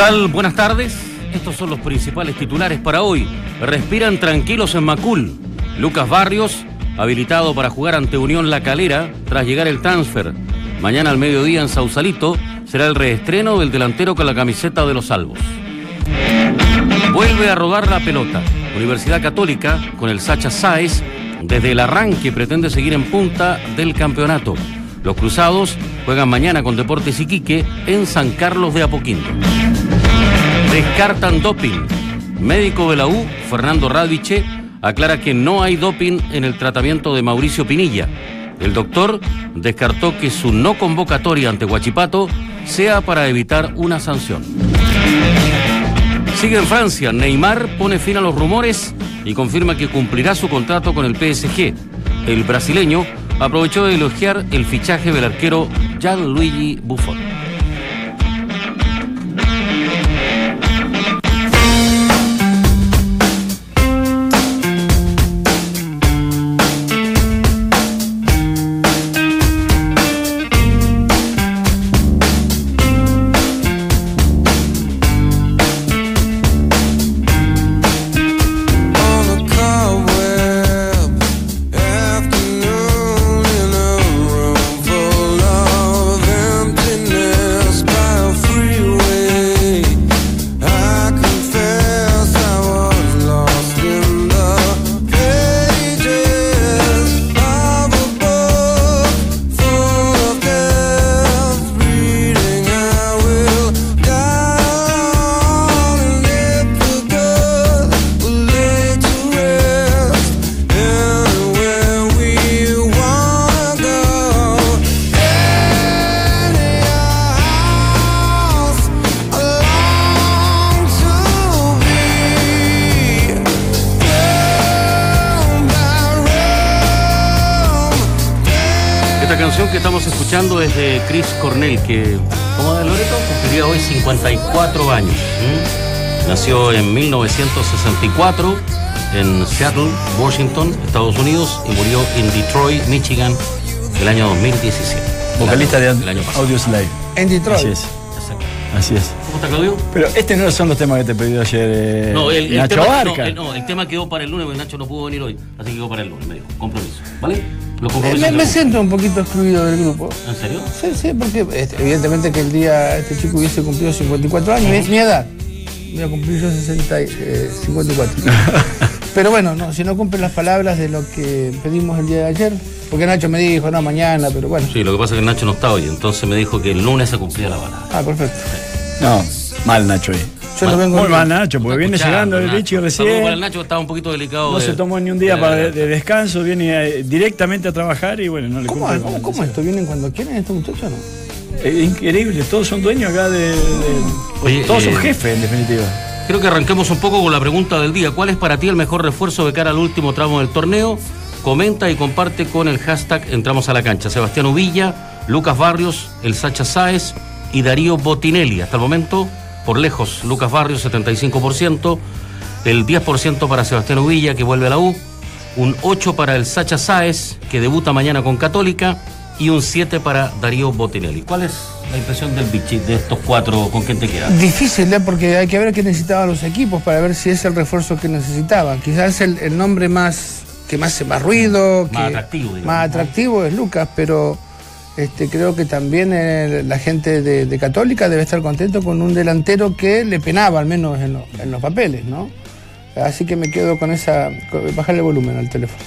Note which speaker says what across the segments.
Speaker 1: tal? Buenas tardes. Estos son los principales titulares para hoy. Respiran tranquilos en Macul. Lucas Barrios, habilitado para jugar ante Unión La Calera tras llegar el transfer. Mañana al mediodía en Sausalito será el reestreno del delantero con la camiseta de los salvos. Vuelve a rodar la pelota. Universidad Católica, con el Sacha Sáez, desde el arranque pretende seguir en punta del campeonato. Los cruzados juegan mañana con Deportes Iquique en San Carlos de Apoquindo. Descartan doping. Médico de la U, Fernando Radviche, aclara que no hay doping en el tratamiento de Mauricio Pinilla. El doctor descartó que su no convocatoria ante Huachipato sea para evitar una sanción. Sigue en Francia. Neymar pone fin a los rumores y confirma que cumplirá su contrato con el PSG. El brasileño aprovechó de elogiar el fichaje del arquero Gianluigi Buffon. Chris Cornell, que, ¿cómo es Loreto? Cumpliría hoy 54 años. ¿m? Nació en 1964 en Seattle, Washington, Estados Unidos, y murió en Detroit, Michigan, el año 2017.
Speaker 2: Vocalista
Speaker 1: El
Speaker 2: de
Speaker 1: año- el año pasado.
Speaker 2: Audio Slave.
Speaker 3: En Detroit.
Speaker 2: Así es,
Speaker 1: Exacto.
Speaker 2: así es.
Speaker 1: ¿Cómo está Claudio?
Speaker 2: Pero este no son los temas que te pedí ayer eh,
Speaker 1: No, el, el
Speaker 2: Nacho
Speaker 1: tema, no,
Speaker 2: Barca.
Speaker 1: el- no, el tema quedó para el lunes, porque Nacho no pudo venir hoy, así que quedó para el lunes, me dijo. Compromiso. ¿Vale? Los
Speaker 3: Eh. Me, siento un poquito excluido del grupo.
Speaker 1: ¿En serio?
Speaker 3: Sí, sí, porque este, evidentemente que el día este chico hubiese cumplido 54 años, es mi edad. Voy a cumplir yo 60, y, eh, 54. Pero bueno, no, si no cumplen las palabras de lo que pedimos el día de ayer, porque Nacho me dijo, no, mañana, pero bueno.
Speaker 1: Sí, lo que pasa es que Nacho no está hoy, entonces me dijo que el lunes se cumplía la bala.
Speaker 3: Ah, perfecto.
Speaker 2: No, mal Nacho ahí.
Speaker 3: Yo no vengo
Speaker 2: Muy mal Nacho, porque viene llegando el bicho
Speaker 1: Saludos para el
Speaker 2: recién.
Speaker 1: Nacho estaba un poquito delicado.
Speaker 2: No
Speaker 1: de-
Speaker 2: se tomó ni un día
Speaker 1: de-
Speaker 2: para de, de descanso, viene eh, directamente a trabajar y bueno, no le
Speaker 3: ¿Cómo,
Speaker 2: cumple
Speaker 3: cómo, cómo esto? ¿Vienen cuando quieren estos muchachos o no?
Speaker 2: Es increíble, todos son dueños acá de. de-
Speaker 1: Oye,
Speaker 2: todos son
Speaker 1: eh,
Speaker 2: jefes, en definitiva.
Speaker 1: Creo que arranquemos un poco con la pregunta del día. ¿Cuál es para ti el mejor refuerzo de cara al último tramo del torneo? Comenta y comparte con el hashtag Entramos a la cancha. Sebastián Uvilla, Lucas Barrios, el Sacha Sáez y Darío Botinelli. Hasta el momento, por lejos, Lucas Barrios 75%, el 10% para Sebastián Uvilla, que vuelve a la U, un 8% para el Sacha Sáez, que debuta mañana con Católica, y un 7% para Darío Botinelli. ¿Cuál es la impresión del Vichy de estos cuatro? ¿Con quién te quedas?
Speaker 3: Difícil, ¿eh? porque hay que ver qué necesitaban los equipos para ver si es el refuerzo que necesitaban. Quizás el, el nombre más que más hace más ruido,
Speaker 1: Más
Speaker 3: que-
Speaker 1: atractivo, digamos,
Speaker 3: más atractivo es Lucas, pero este, creo que también eh, la gente de, de Católica debe estar contento con un delantero que le penaba, al menos en, lo- en los papeles, ¿no? Así que me quedo con esa. bajarle el volumen al teléfono.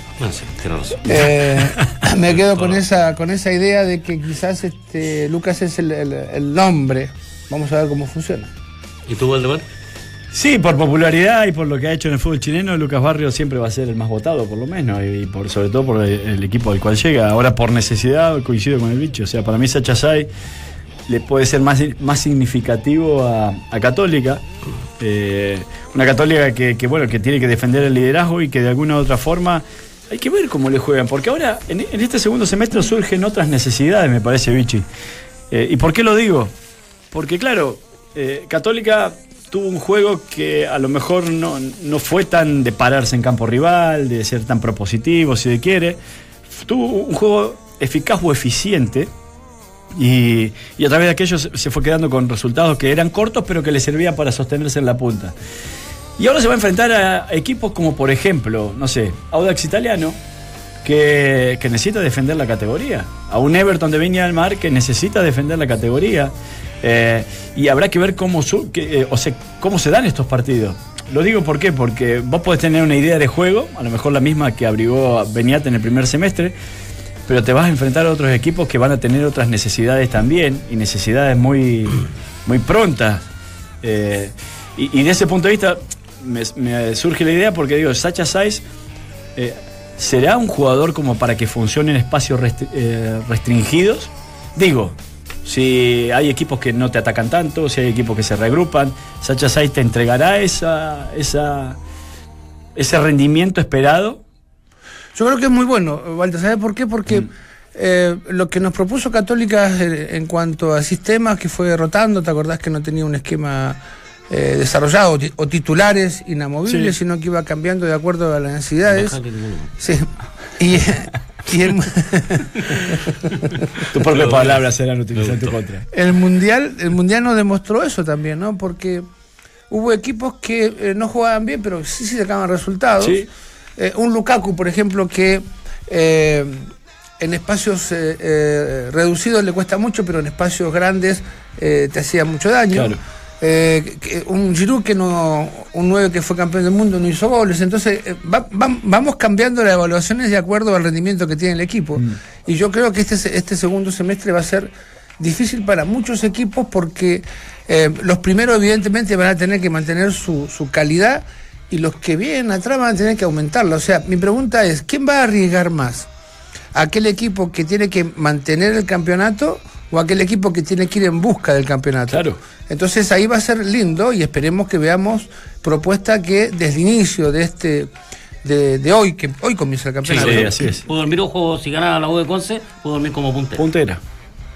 Speaker 1: Tienes razón.
Speaker 3: Eh, me quedo con esa, con esa idea de que quizás este, Lucas es el, el- el nombre. Vamos a ver cómo funciona.
Speaker 1: ¿Y tú, Valdemar?
Speaker 2: Sí, por popularidad y por lo que ha hecho en el fútbol chileno, Lucas Barrios siempre va a ser el más votado, por lo menos, y por, sobre todo por el, equipo al cual llega. Ahora, por necesidad, coincido con el bicho. O sea, para mí, Sacha Say le puede ser más, más significativo a, a Católica. Eh, una Católica que, que, bueno, que tiene que defender el liderazgo y que de alguna u otra forma hay que ver cómo le juegan, porque ahora en, en este segundo semestre surgen otras necesidades, me parece, Vichy. Eh, ¿Y por qué lo digo? Porque, claro, eh, Católica tuvo un juego que a lo mejor no, no fue tan de pararse en campo rival, de ser tan propositivo, si se quiere. Tuvo un juego eficaz o eficiente, Y, y a través de aquello se fue quedando con resultados que eran cortos, pero que le servían para sostenerse en la punta. Y ahora se va a enfrentar a equipos como, por ejemplo, no sé, Audax Italiano, que, que necesita defender la categoría. A un Everton de Viña del Mar que necesita defender la categoría. Eh, y habrá que ver cómo, su- que, eh, o sea, cómo se dan estos partidos. Lo digo por qué, porque vos podés tener una idea de juego, a lo mejor la misma que abrigó a Beñat en el primer semestre, pero te vas a enfrentar a otros equipos que van a tener otras necesidades también, y necesidades muy, muy prontas. Eh, y, y de ese punto de vista me, me surge la idea porque digo, Sacha Saiz eh, será un jugador como para que funcione en espacios restri- eh, restringidos. Digo, si hay equipos que no te atacan tanto, si hay equipos que se regrupan, Sacha Saiz te entregará esa, esa, ese rendimiento esperado.
Speaker 3: Yo creo que es muy bueno, Walter. ¿Sabes por qué? Porque eh, lo que nos propuso Católica eh, en cuanto a sistemas que fue rotando, ¿te acordás que no tenía un esquema eh, desarrollado o ti- o titulares inamovibles,
Speaker 2: Sí.
Speaker 3: sino que iba cambiando de acuerdo a las necesidades? Sí. Y, y el,
Speaker 2: Tus propias palabras serán utilizadas en tu contra.
Speaker 3: el mundial, el mundial nos demostró eso también, ¿no? Porque hubo equipos que eh, no jugaban bien, pero sí sí sacaban resultados.
Speaker 2: Sí.
Speaker 3: Eh, un Lukaku, por ejemplo, que eh, en espacios eh, eh, reducidos le cuesta mucho, pero en espacios grandes eh, te hacía mucho daño.
Speaker 2: Claro.
Speaker 3: Eh, un Giroud que no, un 9 que fue campeón del mundo no hizo goles, entonces eh, va- va- vamos cambiando las evaluaciones de acuerdo al rendimiento que tiene el equipo. Y yo creo que este, este segundo semestre va a ser difícil para muchos equipos porque eh, los primeros evidentemente van a tener que mantener su, su calidad y los que vienen atrás van a tener que aumentarla. O sea, mi pregunta es, ¿quién va a arriesgar más? ¿Aquel equipo que tiene que mantener el campeonato o aquel equipo que tiene que ir en busca del campeonato?
Speaker 2: Claro.
Speaker 3: Entonces ahí va a ser lindo y esperemos que veamos propuestas que desde el inicio de este de, de hoy, que hoy comienza el campeonato,
Speaker 2: sí, así es.
Speaker 1: Puedo dormir, ojo, si gana la U de Conce, puedo dormir como puntero.
Speaker 2: Puntera.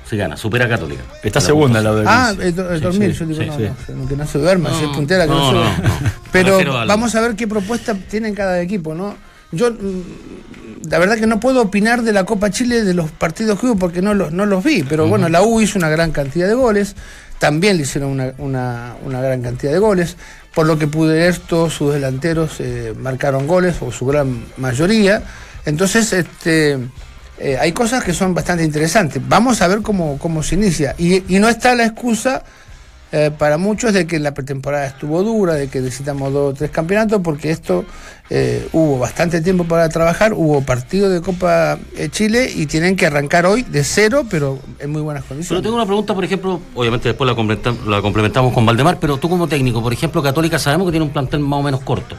Speaker 1: Si gana, supera a Católica.
Speaker 2: Está
Speaker 1: La
Speaker 2: segunda
Speaker 1: U.
Speaker 2: la de
Speaker 3: Ah,
Speaker 2: Vinci.
Speaker 3: el, do- el
Speaker 2: Sí,
Speaker 3: dormir,
Speaker 2: sí,
Speaker 3: yo digo,
Speaker 2: sí,
Speaker 3: no,
Speaker 2: sí.
Speaker 3: no, no, que no se duerma, si es puntera, que no,
Speaker 1: no,
Speaker 3: se duerma. Pero vamos a ver qué propuesta tienen cada equipo, ¿no? Yo, la verdad que no puedo opinar de la Copa Chile de los partidos que hubo porque no los, no los vi, pero bueno, la U hizo una gran cantidad de goles, también le hicieron una, una, una gran cantidad de goles, por lo que pude ver, todos sus delanteros eh, marcaron goles, o su gran mayoría. Entonces, este, eh, hay cosas que son bastante interesantes. Vamos a ver cómo, cómo se inicia. Y, y no está la excusa eh, para muchos de que la pretemporada estuvo dura, de que necesitamos dos o tres campeonatos, porque esto eh, hubo bastante tiempo para trabajar, hubo partido de Copa eh, Chile y tienen que arrancar hoy de cero, pero en muy buenas
Speaker 1: Pero
Speaker 3: condiciones.
Speaker 1: tengo una pregunta, por ejemplo, obviamente después la, completa- la complementamos con Valdemar, pero tú como técnico, por ejemplo, Católica sabemos que tiene un plantel más o menos corto.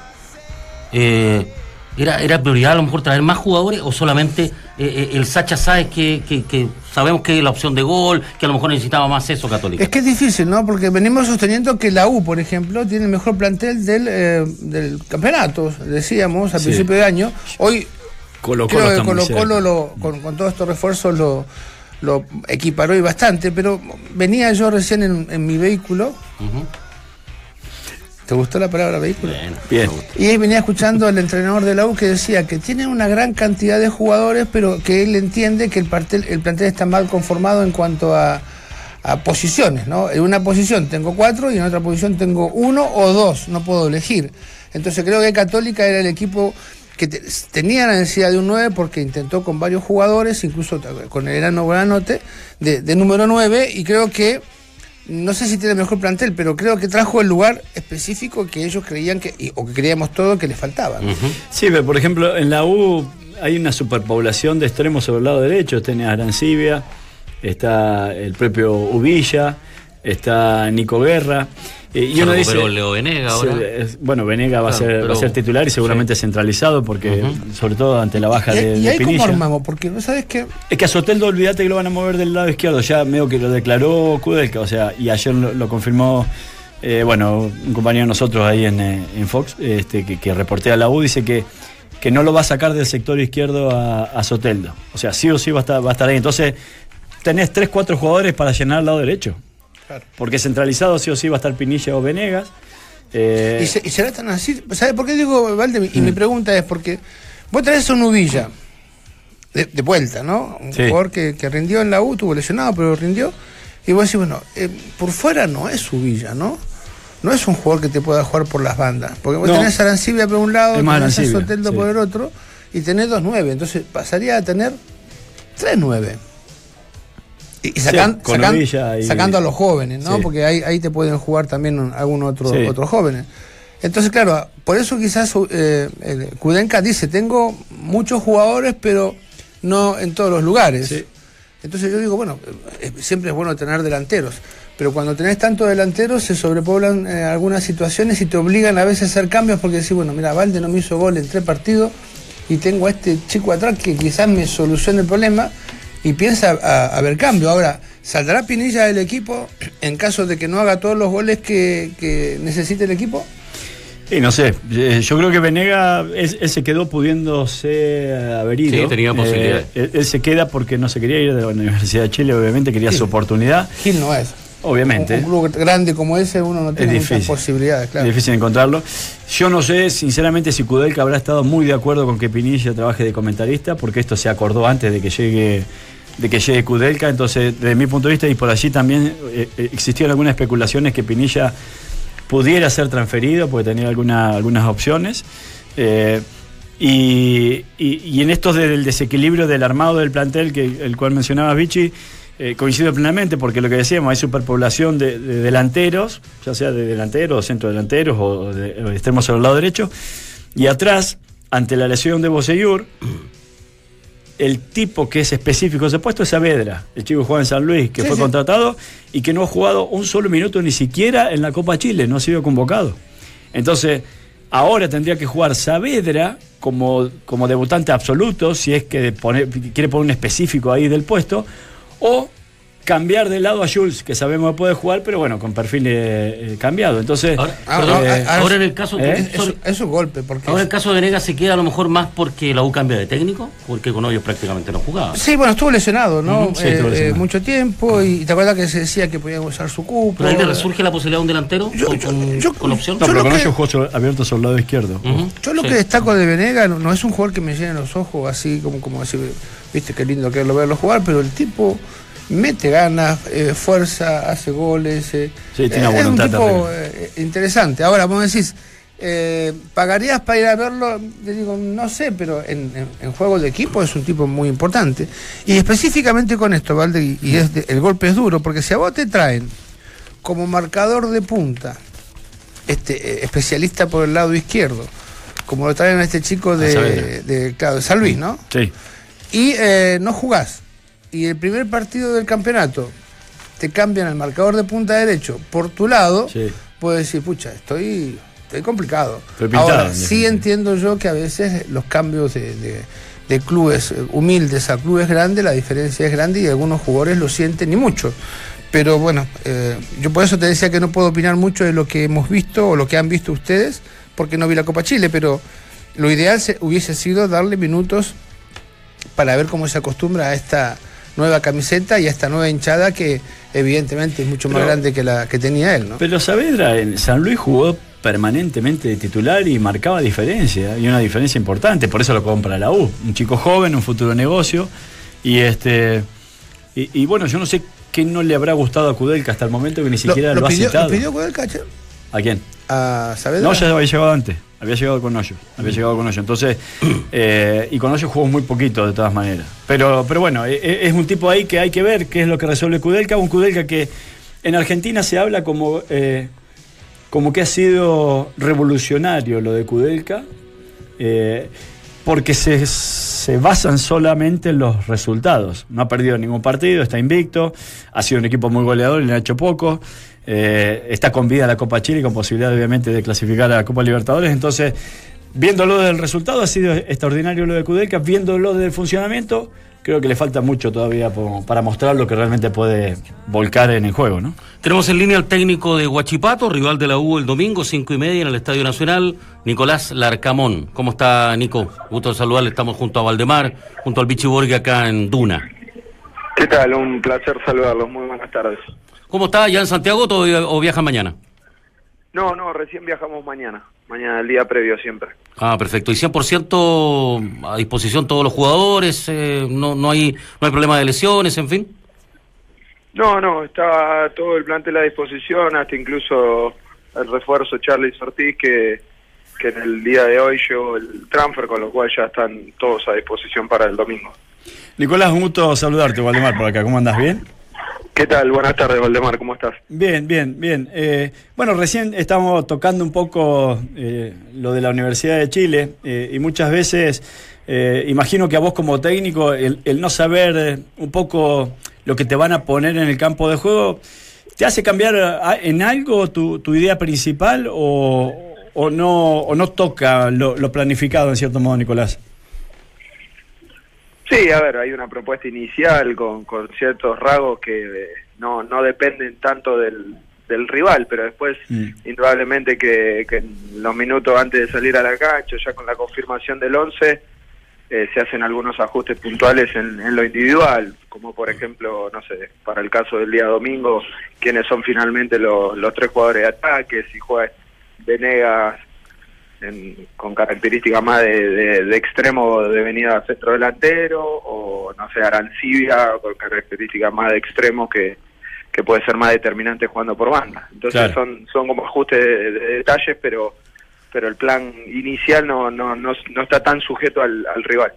Speaker 1: Eh, ¿era, ¿Era prioridad a lo mejor traer más jugadores o solamente eh, eh, el Sacha Sáez que, que, que sabemos que es la opción de gol, que a lo mejor necesitaba más eso Católica?
Speaker 3: Es que es difícil, ¿no? Porque venimos sosteniendo que la U, por ejemplo, tiene el mejor plantel del, eh, del campeonato, decíamos al
Speaker 2: Sí.
Speaker 3: principio de año. Hoy
Speaker 2: Colo
Speaker 3: creo que Colo. Colo lo- con, con todos estos refuerzos lo, lo equiparó y bastante, pero venía yo recién en, en mi vehículo. ¿Te gustó la palabra vehículo?
Speaker 1: Bueno,
Speaker 2: Bien.
Speaker 3: Y ahí venía escuchando al entrenador de la U que decía que tiene una gran cantidad de jugadores, pero que él entiende que el plantel, el plantel está mal conformado en cuanto a, a posiciones, ¿no? En una posición tengo cuatro y en otra posición tengo uno o dos, no puedo elegir. Entonces creo que Católica era el equipo que te- tenía la necesidad de un 9 porque intentó con varios jugadores, incluso con el Erano Buenanote, de, de número 9, y creo que no sé si tiene mejor plantel, pero creo que trajo el lugar específico que ellos creían que, o que creíamos todos que les faltaba.
Speaker 2: Sí, pero por ejemplo, en la U hay una superpoblación de extremos sobre el lado derecho. Tenés Arancibia, está el propio Ubilla, está Nico Guerra. Eh, y uno dice.
Speaker 1: recuperó Leo Venega ahora.
Speaker 2: se- es- bueno, Venega va, a ser, va a ser titular y seguramente centralizado, porque sobre todo ante la baja
Speaker 3: y,
Speaker 2: de,
Speaker 3: y
Speaker 2: de
Speaker 3: ahí cómo armamos, porque no sabes qué.
Speaker 2: Es que a Soteldo, olvídate que lo van a mover del lado izquierdo. Ya medio que lo declaró Kudelka, o sea, y ayer lo, lo confirmó, eh, bueno, un compañero de nosotros ahí en, eh, en Fox, este, que, que reportea la U, dice que, que no lo va a sacar del sector izquierdo a, a Soteldo. O sea, sí o sí va a estar, va a estar ahí. Entonces, tenés 3, 4 jugadores para llenar el lado derecho. Porque centralizado sí o sí va a estar Pinilla o Venegas. Eh,
Speaker 3: Y, se- y será tan así. ¿Sabes por qué digo, Valde?
Speaker 2: Mm.
Speaker 3: Y mi pregunta es porque vos traes a un Uvilla de, de vuelta, ¿no? Un
Speaker 2: Sí.
Speaker 3: jugador que, que rindió en la U, tuvo lesionado, pero rindió. Y vos decís, bueno, eh, por fuera no es su villa, ¿no? No es un jugador que te pueda jugar por las bandas. Porque vos
Speaker 2: No.
Speaker 3: tenés a Arancibia por un lado, tenés a Soteldo
Speaker 2: sí.
Speaker 3: por el otro, y tenés dos nueve. Entonces pasaría a tener tres nueve. Y, sacan-
Speaker 2: y-
Speaker 3: sacando a los jóvenes, ¿no?
Speaker 2: Sí.
Speaker 3: Porque ahí, ahí te pueden jugar también un- algún otro,
Speaker 2: Sí.
Speaker 3: otros jóvenes. Entonces, claro, por eso quizás eh, el Kudenka dice, tengo muchos jugadores, pero no en todos los lugares. Entonces yo digo, bueno, eh, siempre es bueno tener delanteros, pero cuando tenés tantos delanteros se sobrepoblan eh, algunas situaciones y te obligan a veces a hacer cambios porque decís, bueno, mira, Valde no me hizo gol en tres partidos y tengo a este chico atrás que quizás me solucione el problema y piensa a, a ver cambio. Ahora, ¿saldrá Pinilla del equipo en caso de que no haga todos los goles que, que necesite el equipo?
Speaker 2: Y no sé, eh, yo creo que Venega, él, él se quedó pudiéndose haber ido.
Speaker 1: Sí, tenía.
Speaker 2: Eh, él, él se queda porque no se quería ir de la Universidad de Chile, obviamente quería su oportunidad.
Speaker 3: Gil no es.
Speaker 2: Obviamente.
Speaker 3: Un, un club grande como ese uno no tiene muchas posibilidades, claro.
Speaker 2: Es difícil encontrarlo. Yo no sé, sinceramente, si Kudelka habrá estado muy de acuerdo con que Pinilla trabaje de comentarista, porque esto se acordó antes de que llegue de que llegue Kudelka. Entonces, desde mi punto de vista, y por allí también eh, eh, existieron algunas especulaciones que Pinilla pudiera ser transferido, porque tenía alguna- algunas opciones. Eh, y, y- y en estos del desequilibrio del armado del plantel, que el cual mencionaba Vichy, eh, coincido plenamente, porque lo que decíamos, hay superpoblación de, de delanteros, ya sea de delanteros, centro delanteros o de, extremos al lado derecho, y atrás, ante la lesión de Boseyur, el tipo que es específico de ese puesto es Saavedra, el chico que juega en San Luis, que
Speaker 3: Sí,
Speaker 2: fue
Speaker 3: sí.
Speaker 2: contratado y que no ha jugado un solo minuto ni siquiera en la Copa Chile, no ha sido convocado. Entonces, ahora tendría que jugar Saavedra como, como debutante absoluto, si es que pone- quiere poner un específico ahí del puesto, o cambiar de lado a Jules, que sabemos que puede jugar, pero bueno, con perfil eh, eh, cambiado. Entonces,
Speaker 1: Ahora,
Speaker 3: Ah, ah, ah,
Speaker 1: ahora en el caso
Speaker 2: ¿eh?
Speaker 3: Es, es- es un golpe, porque...
Speaker 1: ahora el caso de Venegas se queda a lo mejor más porque la U cambia de técnico, porque con ellos prácticamente no jugaba.
Speaker 3: Sí, bueno, estuvo lesionado, ¿no?
Speaker 2: Sí,
Speaker 3: Eh,
Speaker 2: estuvo
Speaker 3: eh,
Speaker 2: lesionado.
Speaker 3: mucho tiempo y te acuerdas que se decía que podían usar su cupo.
Speaker 1: Pero ahí le resurge la posibilidad de un delantero
Speaker 3: Yo-
Speaker 1: con,
Speaker 3: yo-
Speaker 1: con-
Speaker 3: yo-
Speaker 1: con opción.
Speaker 2: no,
Speaker 3: yo
Speaker 2: pero
Speaker 3: lo
Speaker 2: con
Speaker 3: que-
Speaker 2: ellos jugó sobre- abierto sobre el lado izquierdo.
Speaker 3: Yo lo
Speaker 1: sí.
Speaker 3: que destaco de Venega no, no es un jugador que me llene los ojos así como, como así, viste qué lindo que lo verlo jugar, pero el tipo mete ganas, eh, fuerza, hace goles. eh,
Speaker 2: Sí, tiene
Speaker 3: eh, es un tipo eh, interesante. Ahora, vos decís, ¿pagarías para ir a verlo? Te digo, no sé, pero en, en, en juego de equipo es un tipo muy importante. Y específicamente con esto, Valde, y, y es de- el golpe es duro, porque si a vos te traen como marcador de punta, este especialista por el lado izquierdo, como lo traen a este chico de, de, claro, de San Luis, ¿no?
Speaker 2: Sí.
Speaker 3: Y eh, no jugás. Y el primer partido del campeonato te cambian el marcador de punta derecho por tu lado,
Speaker 2: Sí.
Speaker 3: puedes decir, pucha, estoy, estoy complicado.
Speaker 2: Estoy pintado,
Speaker 3: Ahora, sí entiendo yo que a veces los cambios de, de- de clubes eh, humildes a clubes grandes, la diferencia es grande y algunos jugadores lo sienten y mucho. Pero bueno, eh, yo por eso te decía que no puedo opinar mucho de lo que hemos visto o lo que han visto ustedes, porque no vi la Copa Chile, pero lo ideal se- hubiese sido darle minutos para ver cómo se acostumbra a esta nueva camiseta y a esta nueva hinchada que evidentemente es mucho más grande que la que tenía él, ¿no?
Speaker 2: Pero Saavedra en San Luis jugó permanentemente de titular y marcaba diferencia, y una diferencia importante, por eso lo compra la U. Un chico joven, un futuro negocio, y este y, y bueno, yo no sé qué no le habrá gustado a Kudelka hasta el momento que ni siquiera lo, ha
Speaker 3: pidió,
Speaker 2: citado.
Speaker 3: lo pidió cacho
Speaker 2: ¿A quién?
Speaker 3: a Saavedra.
Speaker 2: No, ya había llegado antes, había llegado con Hoyo, había llegado con Hoyo. Entonces, eh, y con Hoyo jugó muy poquito de todas maneras. Pero, pero bueno, e- e- es un tipo ahí que hay que ver qué es lo que resuelve Kudelka, un Kudelka que en Argentina se habla como, eh, como que ha sido revolucionario lo de Kudelka, eh, porque se, se basan solamente en los resultados. No ha perdido ningún partido, está invicto, ha sido un equipo muy goleador y le ha hecho poco. Eh, está con vida la Copa Chile con posibilidad obviamente de clasificar a la Copa Libertadores. Entonces, viéndolo del resultado ha sido extraordinario lo de Kudelka, viéndolo del funcionamiento, creo que le falta mucho todavía para mostrar lo que realmente puede volcar en el juego, ¿no?
Speaker 1: Tenemos en línea al técnico de Huachipato, rival de la U el domingo, cinco y media en el Estadio Nacional, Nicolás Larcamón. ¿Cómo está, Nico? Gusto de saludarle. Estamos junto a Valdemar, junto al Bichi Borghi acá en Duna.
Speaker 4: ¿Qué tal? Un placer saludarlos. Muy buenas tardes.
Speaker 1: ¿Cómo está? ¿Ya en Santiago todavía- o viaja mañana?
Speaker 4: No, no, recién viajamos mañana. Mañana, el día previo siempre.
Speaker 1: Ah, perfecto. ¿Y 100% a disposición todos los jugadores? Eh, no, no, hay, ¿No hay problema de lesiones, en fin?
Speaker 4: No, no, está todo el plantel a disposición, hasta incluso el refuerzo Charlie Ortiz que, que en el día de hoy llegó el transfer, con lo cual ya están todos a disposición para el domingo.
Speaker 2: Nicolás, un gusto saludarte, Valdemar, por acá. ¿Cómo andas? ¿Bien?
Speaker 4: ¿Qué tal? Buenas tardes, Valdemar, ¿cómo estás?
Speaker 2: Bien, bien, bien. Eh, bueno, recién estamos tocando un poco eh, lo de la Universidad de Chile eh, y muchas veces eh, imagino que a vos como técnico el, no saber un poco lo que te van a poner en el campo de juego, ¿te hace cambiar a- en algo tu, idea principal o, o no, o no toca lo planificado en cierto modo, Nicolás?
Speaker 4: Sí, a ver, hay una propuesta inicial con, con ciertos rasgos que eh, no, no dependen tanto del, del rival, pero después,
Speaker 2: Mm.
Speaker 4: indudablemente que, que los minutos antes de salir a la cancha, ya con la confirmación del 11, eh, se hacen algunos ajustes puntuales en, en lo individual, como por ejemplo, no sé, para el caso del día domingo, quiénes son finalmente los, los tres jugadores de ataque, si juega Venegas en- con características más de, de- de extremo de venida centro delantero, o no sé, Arancibia con características más de extremo que, que puede ser más determinante jugando por banda. Entonces
Speaker 2: Claro.
Speaker 4: son, son como ajustes de, de detalles, pero pero el plan inicial no, no, no, no está tan sujeto al, al rival.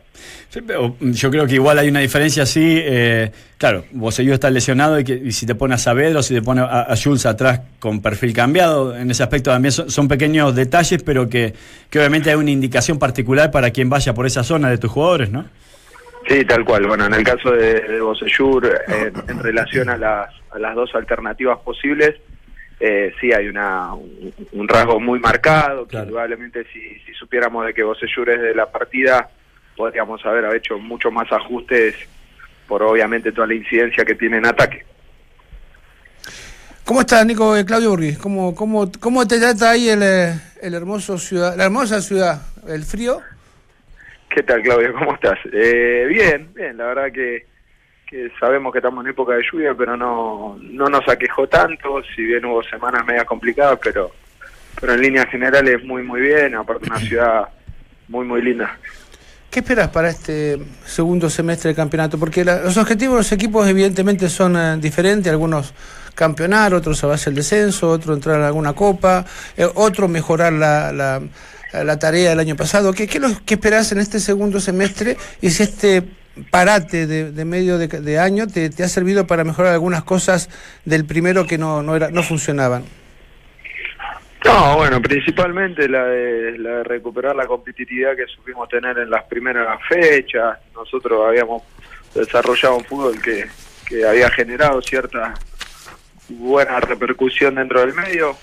Speaker 2: Sí, pero Yo creo que igual hay una diferencia así. eh, claro, Boselló está lesionado y, que, y si te pone a Saavedra, si te pone a, a Schultz atrás con perfil cambiado, en ese aspecto también son, son pequeños detalles, pero que, que obviamente hay una indicación particular para quien vaya por esa zona de tus jugadores, ¿no?
Speaker 4: Sí, tal cual. Bueno, en el caso de, de Bocellur, en, en relación a las, a las dos alternativas posibles, eh, sí hay una, un, un rasgo muy marcado, que
Speaker 2: Claro.
Speaker 4: indudablemente si, si supiéramos de que Bocellur es de la partida, podríamos haber hecho mucho más ajustes por obviamente toda la incidencia que tiene en ataque.
Speaker 3: ¿Cómo estás, Nico? Eh, Claudio Burgui, ¿cómo, cómo, ¿cómo te trata ahí el, eh, el hermoso ciudad, la hermosa ciudad? ¿El frío?
Speaker 4: ¿Qué tal, Claudio? ¿Cómo estás? Eh, bien, bien, la verdad que, que sabemos que estamos en época de lluvia, pero no, no nos aquejó tanto, si bien hubo semanas medias complicadas, pero, pero en líneas generales muy, muy bien, aparte una ciudad muy, muy linda.
Speaker 3: ¿Qué esperas para este segundo semestre del campeonato? Porque la- los objetivos de los equipos evidentemente son eh, diferentes, algunos campeonar, otros a base del descenso, otro entrar a alguna copa, eh, otro mejorar la, la, la tarea del año pasado. ¿Qué, qué, es lo que esperas en este segundo semestre y si este parate de, de medio de, año te, te ha servido para mejorar algunas cosas del primero que no, no, era, no funcionaban?
Speaker 4: No, bueno, principalmente la de, la de recuperar la competitividad que supimos tener en las primeras fechas. Nosotros habíamos desarrollado un fútbol que, que había generado cierta buena repercusión dentro del medio.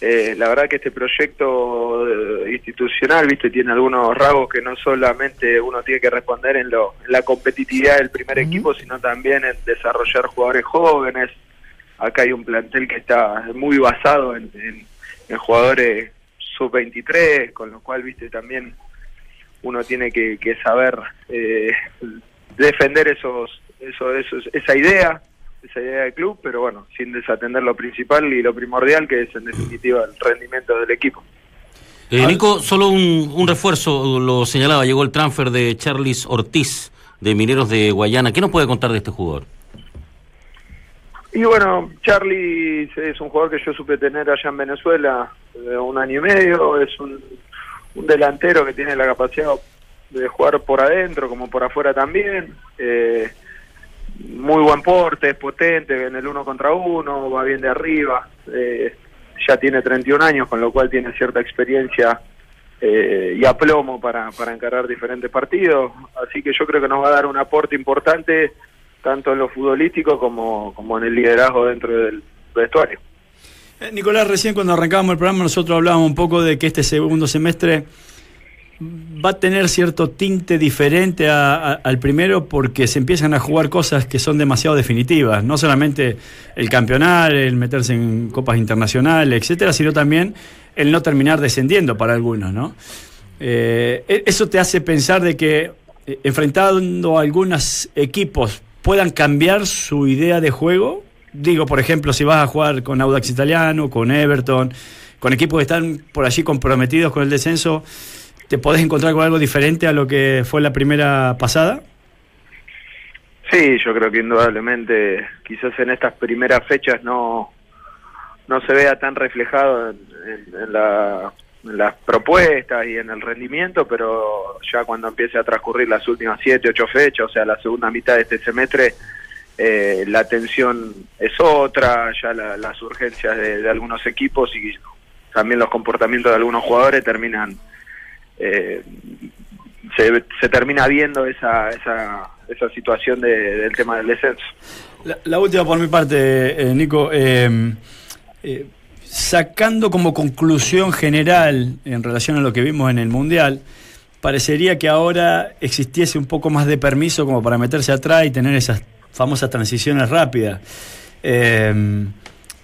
Speaker 4: Eh, la verdad que este proyecto eh, institucional, viste, tiene algunos rasgos que no solamente uno tiene que responder en, lo, en la competitividad del primer equipo, sino también en desarrollar jugadores jóvenes. Acá hay un plantel que está muy basado en, en- en jugadores sub-23, con lo cual, viste, también uno tiene que, que saber eh, defender esos, esos, esos, esa idea, esa idea del club, pero bueno, sin desatender lo principal y lo primordial, que es en definitiva el rendimiento del equipo.
Speaker 1: Eh, Nico, solo un, un refuerzo, lo señalaba, llegó el transfer de Charlis Ortiz de Mineros de Guayana. ¿Qué nos puede contar de este jugador?
Speaker 4: Y bueno, Charlie es un jugador que yo supe tener allá en Venezuela de un año y medio, es un, un delantero que tiene la capacidad de jugar por adentro como por afuera también, eh, muy buen porte, es potente en el uno contra uno, va bien de arriba, eh, ya tiene 31 años, con lo cual tiene cierta experiencia eh, y aplomo para, para encarar diferentes partidos, así que yo creo que nos va a dar un aporte importante tanto en lo futbolístico como, como en el liderazgo dentro del vestuario.
Speaker 2: Eh, Nicolás, recién cuando arrancábamos el programa nosotros hablábamos un poco de que este segundo semestre va a tener cierto tinte diferente a- al primero porque se empiezan a jugar cosas que son demasiado definitivas, no solamente el campeonar, el meterse en copas internacionales, etcétera, sino también el no terminar descendiendo para algunos, ¿no? Eh, e- eso te hace pensar de que eh, enfrentando a algunos equipos puedan cambiar su idea de juego digo, por ejemplo, si vas a jugar con Audax Italiano, con Everton, con equipos que están por allí comprometidos con el descenso, ¿te podés encontrar con algo diferente a lo que fue la primera pasada?
Speaker 4: Sí, yo creo que indudablemente quizás en estas primeras fechas no, no se vea tan reflejado en, en- la- en las propuestas y en el rendimiento, pero ya cuando empiece a transcurrir las últimas siete, ocho fechas, o sea, la segunda mitad de este semestre, eh, la tensión es otra, ya la- las urgencias de algunos equipos y también los comportamientos de algunos jugadores terminan eh, se, se termina viendo esa, esa, esa situación de- del tema del descenso.
Speaker 2: La, última por mi parte, eh, Nico. eh, sacando como conclusión general en relación a lo que vimos en el Mundial, parecería que ahora existiese un poco más de permiso como para meterse atrás y tener esas famosas transiciones rápidas.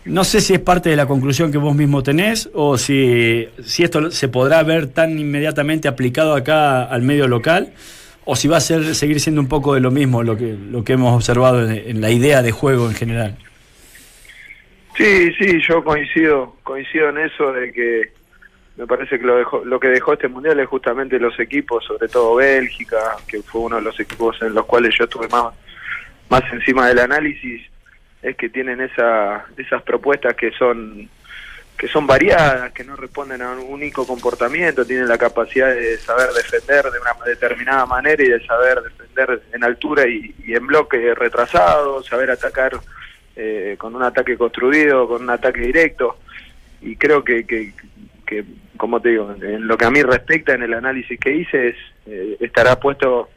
Speaker 2: No sé si es parte de la conclusión que vos mismo tenés o si, si esto se podrá ver tan inmediatamente aplicado acá al medio local o si va a ser seguir siendo un poco de lo mismo lo que, lo que hemos observado en, en la idea de juego en general.
Speaker 4: Sí, sí, yo coincido, coincido en eso de que me parece que lo, dejó, lo que dejó este mundial es justamente los equipos, sobre todo Bélgica, que fue uno de los equipos en los cuales yo estuve más, más encima del análisis, es que tienen esa, esas propuestas que son que son variadas, que no responden a un único comportamiento, tienen la capacidad de saber defender de una determinada manera y de saber defender en altura y, en bloque retrasado, saber atacar eh, con un ataque construido, con un ataque directo. Y creo que, que, que, como te digo, en lo que a mí respecta, en el análisis que hice, es, eh, estará puesto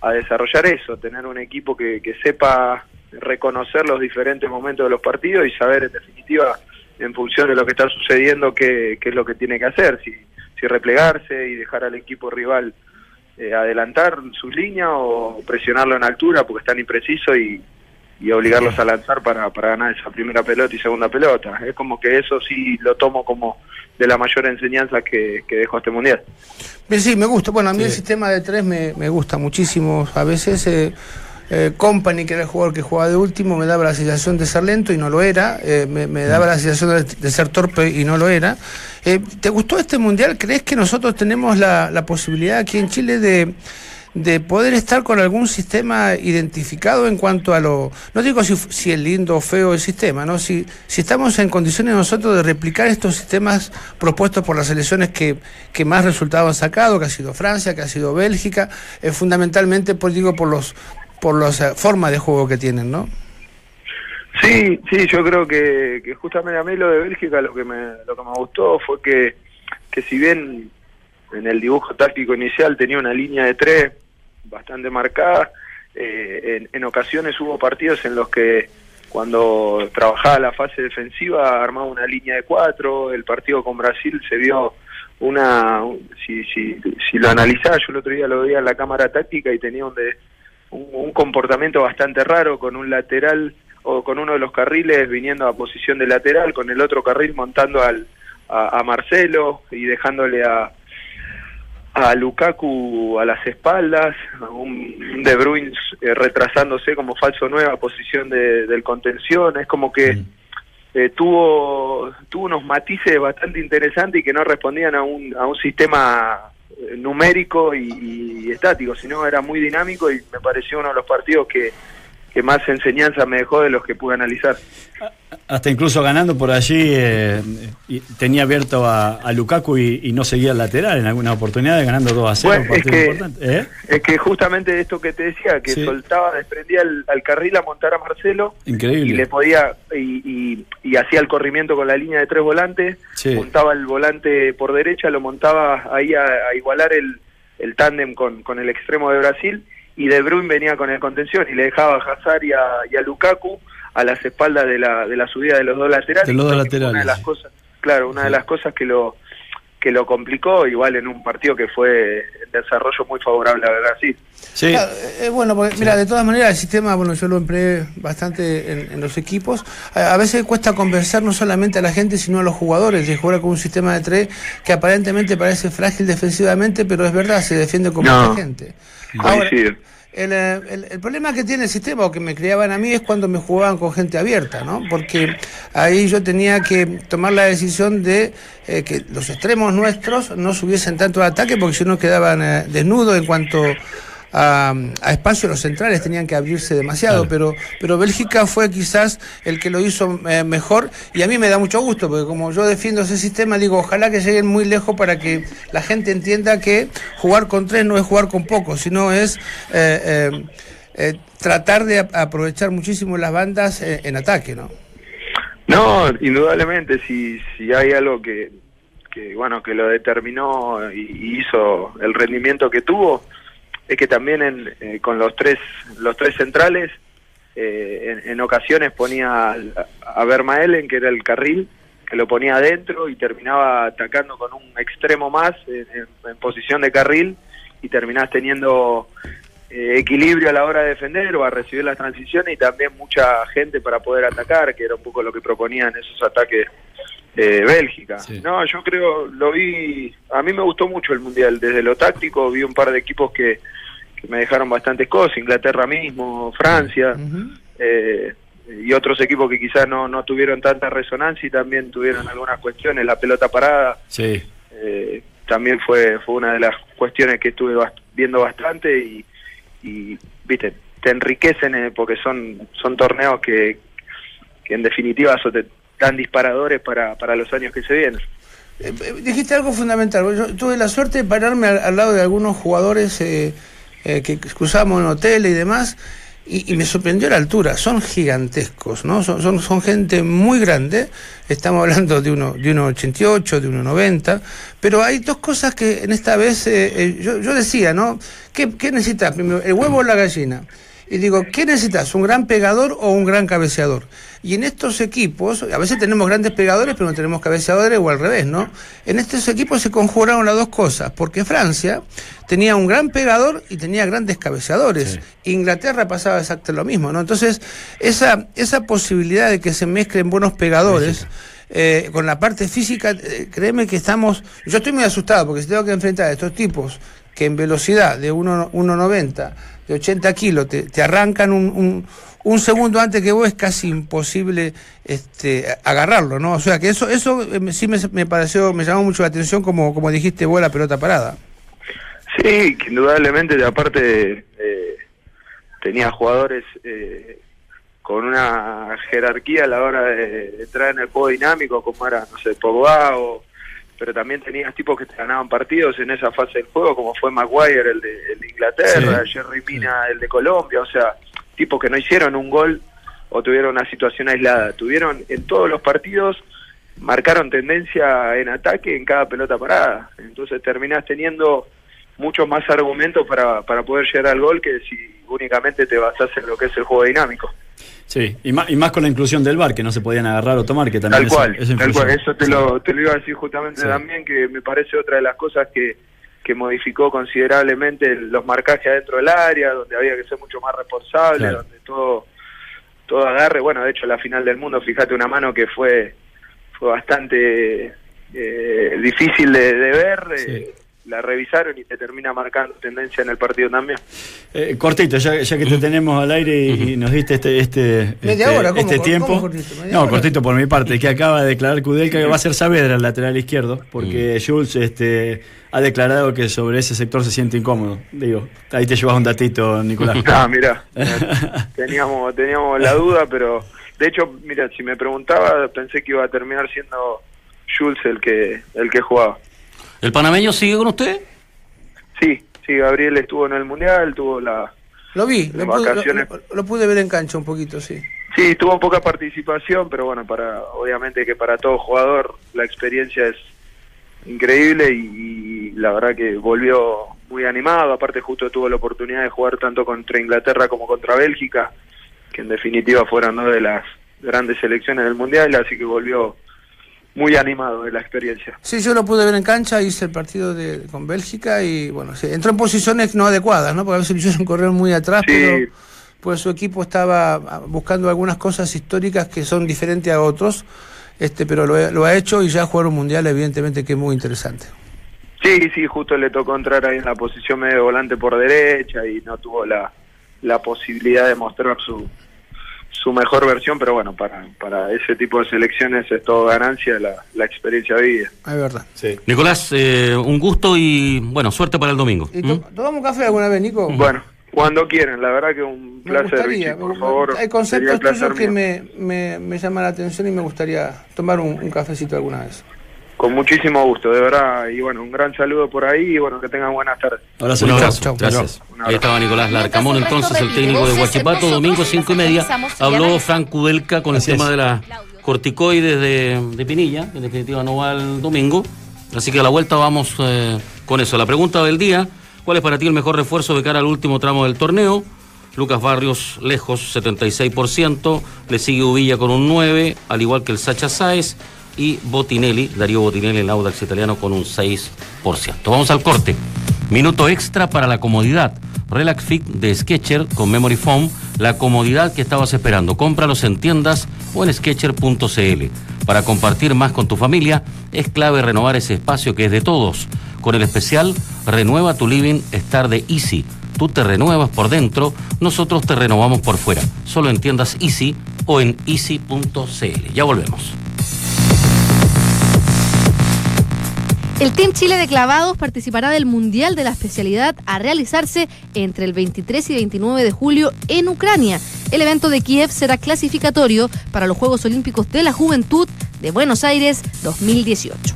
Speaker 4: a desarrollar eso, tener un equipo que, que sepa reconocer los diferentes momentos de los partidos y saber en definitiva en función de lo que está sucediendo qué, qué es lo que tiene que hacer, si, si replegarse y dejar al equipo rival eh, adelantar sus líneas o presionarlo en altura porque están imprecisos y, y obligarlos a lanzar para, para ganar esa primera pelota y segunda pelota. Es como que eso sí lo tomo como de la mayor enseñanza que, que dejó este mundial.
Speaker 3: Bien, sí, me gusta. Bueno, a mí el sistema de tres me, me gusta muchísimo. A veces eh, eh, Company, que era el jugador que jugaba de último, me daba la sensación de ser lento y no lo era. Eh, me, daba la sensación de, ser torpe y no lo era. Eh, ¿Te gustó este mundial? ¿Crees que nosotros tenemos la, la posibilidad aquí en Chile de de poder estar con algún sistema identificado en cuanto a lo, no digo si, si es lindo o feo el sistema, ¿no? Si, si estamos en condiciones nosotros de replicar estos sistemas propuestos por las elecciones que, que más resultados han sacado, que ha sido Francia, que ha sido Bélgica, eh, fundamentalmente por, digo, por los por las eh, formas de juego que tienen, ¿no?
Speaker 4: Sí, sí, yo creo que, que justamente a mí lo de Bélgica lo que me, lo que me gustó fue que, que si bien en el dibujo táctico inicial tenía una línea de tres bastante marcada, eh, en, en ocasiones hubo partidos en los que cuando trabajaba la fase defensiva armaba una línea de cuatro, el partido con Brasil se vio una, si, si, si lo analizaba, yo el otro día lo veía en la cámara táctica y tenía un, de, un, un comportamiento bastante raro con un lateral o con uno de los carriles viniendo a posición de lateral, con el otro carril montando al, a, a Marcelo y dejándole a, a Lukaku a las espaldas, un, De Bruyne eh, retrasándose como falso nueve a posición de, del contención, es como que eh, tuvo tuvo unos matices bastante interesantes y que no respondían a un, a un sistema numérico y, y estático, sino era muy dinámico y me pareció uno de los partidos que, que más enseñanza me dejó de los que pude analizar.
Speaker 2: Hasta incluso ganando por allí, eh, y tenía abierto a, a Lukaku y, y no seguía el lateral en alguna oportunidad, ganando 2 a 0.
Speaker 4: Bueno,
Speaker 2: un partido
Speaker 4: es que-
Speaker 2: importante. ¿Eh?
Speaker 4: Es que justamente esto que te decía, que
Speaker 2: Sí.
Speaker 4: soltaba, desprendía al, al carril a montar a Marcelo
Speaker 2: Increíble.
Speaker 4: y le podía y, y, y hacía el corrimiento con la línea de tres volantes,
Speaker 2: Sí.
Speaker 4: montaba el volante por derecha, lo montaba ahí a, a igualar el, el tándem con, con el extremo de Brasil y De Bruyne venía con el contención y le dejaba a Hazard y a, y a Lukaku a las espaldas de la, de la subida de los dos laterales.
Speaker 2: De los dos
Speaker 4: fue Una de
Speaker 2: laterales,
Speaker 4: las cosas, claro, una de las cosas que lo que lo complicó, igual en un partido que fue en desarrollo muy favorable a Brasil.
Speaker 2: Sí.
Speaker 3: Claro, eh, bueno, porque, mira, de todas maneras el sistema, bueno, yo lo empleé bastante en, en los equipos. A, a veces cuesta convencer no solamente a la gente, sino a los jugadores de jugar con un sistema de tres que aparentemente parece frágil defensivamente, pero es verdad, se defiende con
Speaker 4: No,
Speaker 3: mucha gente. Ahora, el, eh, el- el problema que tiene el sistema o que me criaban a mí es cuando me jugaban con gente abierta, ¿no? Porque ahí yo tenía que tomar la decisión de eh, que los extremos nuestros no subiesen tanto al ataque porque si no quedaban eh, desnudos en cuanto a, a espacio los centrales tenían que abrirse demasiado, pero, pero Bélgica fue quizás el que lo hizo eh, mejor y a mí me da mucho gusto, porque como yo defiendo ese sistema, digo, ojalá que lleguen muy lejos para que la gente entienda que jugar con tres no es jugar con pocos, sino es eh, eh, eh, tratar de ap- aprovechar muchísimo las bandas eh, en ataque, ¿no?
Speaker 4: No, indudablemente, si, si hay algo que, que, bueno, que lo determinó y, y hizo el rendimiento que tuvo, es que también en, eh, con los tres, los tres centrales, eh, en, en ocasiones ponía al- a Vermaelen, que era el carril, que lo ponía adentro y terminaba atacando con un extremo más en, en- en posición de carril y terminás teniendo eh, equilibrio a la hora de defender o a recibir las transiciones y también mucha gente para poder atacar, que era un poco lo que proponían esos ataques eh, Bélgica.
Speaker 2: Sí.
Speaker 4: No, yo creo, lo vi, a mí me gustó mucho el Mundial, desde lo táctico vi un par de equipos que, que me dejaron bastantes cosas, Inglaterra mismo, Francia, eh, y otros equipos que quizás no, no tuvieron tanta resonancia y también tuvieron algunas cuestiones, la pelota parada,
Speaker 2: Sí.
Speaker 4: eh, también fue fue una de las cuestiones que estuve bast- viendo bastante y, y, viste te enriquecen eh, porque son son torneos que, que en definitiva son de- tan disparadores para, para los años que se vienen
Speaker 3: Eh, eh, dijiste algo fundamental. Yo tuve la suerte de pararme al, al lado de algunos jugadores eh, eh, que cruzamos en hotel y demás, y, me sorprendió la altura. Son gigantescos, ¿no? Son, son, gente muy grande. Estamos hablando de uno de 1,88, de 1,90. Pero hay dos cosas que en esta vez eh, eh, yo, yo decía, ¿no? ¿Qué, qué necesitas? ¿el huevo o la gallina? Y digo, ¿qué necesitas? ¿Un gran pegador o un gran cabeceador? Y en estos equipos, a veces tenemos grandes pegadores, pero no tenemos cabeceadores o al revés, ¿no? En estos equipos se conjugaron las dos cosas, porque Francia tenía un gran pegador y tenía grandes cabeceadores. Inglaterra pasaba exactamente lo mismo, ¿no? Entonces, esa, esa posibilidad de que se mezclen buenos pegadores. eh, con la parte física, eh, créeme que estamos. Yo estoy muy asustado porque si tengo que enfrentar a estos tipos que en velocidad de 1 1,90, de 80 kilos, te, te arrancan un, un, un segundo antes que vos, es casi imposible este, agarrarlo, ¿no? O sea que eso eso eh, sí me, me pareció, me llamó mucho la atención, como, como dijiste vos, la pelota parada.
Speaker 4: sí que indudablemente aparte eh, tenía jugadores eh, con una jerarquía a la hora de, de entrar en el juego dinámico como era no sé Pogba o pero también tenías tipos que te ganaban partidos en esa fase del juego, como fue Maguire, el de, el de Inglaterra,
Speaker 2: Sí,
Speaker 4: Jerry Mina, el de Colombia, o sea, tipos que no hicieron un gol o tuvieron una situación aislada, tuvieron en todos los partidos, marcaron tendencia en ataque en cada pelota parada, entonces terminás teniendo muchos más argumentos para, para poder llegar al gol que si únicamente te basás en lo que es el juego dinámico.
Speaker 2: Sí, y más, y más con la inclusión del bar, que no se podían agarrar o tomar, que también
Speaker 4: Tal
Speaker 2: eso-
Speaker 4: cual,
Speaker 2: eso
Speaker 4: tal cual, eso te lo, te lo iba a decir justamente
Speaker 2: Sí.
Speaker 4: también, que me parece otra de las cosas que, que modificó considerablemente los marcajes adentro del área, donde había que ser mucho más responsable,
Speaker 2: Claro.
Speaker 4: donde todo todo agarre, bueno, de hecho la final del mundo, fíjate una mano que fue fue bastante eh, difícil de, de ver, eh, la revisaron y te termina marcando tendencia en el partido también.
Speaker 2: Eh, cortito, ya, ya que te tenemos al aire y, y nos diste este, este,
Speaker 3: Media
Speaker 2: este,
Speaker 3: hora, ¿cómo?
Speaker 2: este
Speaker 3: ¿Cómo
Speaker 2: tiempo. no,
Speaker 3: hora?
Speaker 2: cortito por mi parte, que acaba de declarar Kudelka que va a ser Saavedra el lateral izquierdo, porque Jules este, ha declarado que sobre ese sector se siente incómodo. Digo, ahí te llevas un datito, Nicolás.
Speaker 4: Ah, mira, teníamos, teníamos la duda, pero de hecho, mira, si me preguntaba, pensé que iba a terminar siendo Jules el que el que jugaba.
Speaker 1: ¿El panameño sigue con usted?
Speaker 4: Sí, sí, Gabriel estuvo en el Mundial, tuvo la...
Speaker 3: Lo vi, lo pude,
Speaker 4: vacaciones.
Speaker 3: lo- lo pude ver en cancha un poquito, sí.
Speaker 4: Sí, tuvo poca participación, pero bueno, para obviamente que para todo jugador la experiencia es increíble y, y la verdad que volvió muy animado, aparte justo tuvo la oportunidad de jugar tanto contra Inglaterra como contra Bélgica, que en definitiva fueron dos de las grandes selecciones del Mundial, así que volvió muy animado de la experiencia.
Speaker 3: Sí, yo lo pude ver en cancha, hice el partido de, con Bélgica y bueno, sí, entró en posiciones no adecuadas, ¿no? Porque a veces lo hicieron correr muy atrás,
Speaker 4: Sí.
Speaker 3: pero pues su equipo estaba ah, buscando algunas cosas históricas que son diferentes a otros, este, pero lo, lo ha hecho y ya jugar un mundial evidentemente que es muy interesante.
Speaker 4: Sí, sí, justo le tocó entrar ahí en la posición medio volante por derecha y no tuvo la, la posibilidad de mostrar su su mejor versión, pero bueno, para, para ese tipo de selecciones es todo ganancia la, la experiencia vivida.
Speaker 3: Es verdad.
Speaker 2: Sí.
Speaker 1: Nicolás, eh, un gusto y bueno, suerte para el domingo.
Speaker 3: ¿Y
Speaker 1: ¿Mm?
Speaker 3: to- ¿Tomamos café alguna vez, Nico?
Speaker 4: Bueno, cuando quieran, la verdad que un
Speaker 3: Me
Speaker 4: placer,
Speaker 3: gustaría,
Speaker 4: Vichy, por
Speaker 3: me-
Speaker 4: favor.
Speaker 3: Hay conceptos tuyos que me, me, me llaman la atención y me gustaría tomar un, un cafecito alguna vez.
Speaker 4: Con muchísimo gusto, de verdad. Y bueno, un gran saludo por ahí y bueno, que tengan buenas tardes.
Speaker 2: Abrazo,
Speaker 1: Un abrazo,
Speaker 3: Chau,
Speaker 1: gracias.
Speaker 4: Un abrazo.
Speaker 1: Ahí estaba Nicolás Larcamón, entonces el técnico de Huachipato, domingo cinco y media. Habló. Frank Kudelka con el
Speaker 2: Así
Speaker 1: tema
Speaker 2: es.
Speaker 1: de las corticoides de, de Pinilla, que en definitiva no va el domingo. Así que a la vuelta vamos eh, con eso. La pregunta del día, ¿cuál es para ti el mejor refuerzo de cara al último tramo del torneo? Lucas Barrios lejos, 76%, le sigue Uvilla con un 9, al igual que el Sacha Sáez, y Botinelli, Darío Botinelli, el Audax italiano, con un 6%. Vamos al corte. Minuto extra para la comodidad. Relax Fit de Sketcher con Memory Foam, la comodidad que estabas esperando. Cómpralos en tiendas o en sketcher.cl. Para compartir más con tu familia, es clave renovar ese espacio que es de todos. Con el especial Renueva tu Living Star de Easy. Tú te renuevas por dentro, nosotros te renovamos por fuera. Solo en tiendas Easy o en easy.cl. Ya volvemos.
Speaker 5: El Team Chile de Clavados participará del Mundial de la Especialidad a realizarse entre el 23 y 29 de julio en Ucrania. El evento de Kiev será clasificatorio para los Juegos Olímpicos de la Juventud de Buenos Aires 2018.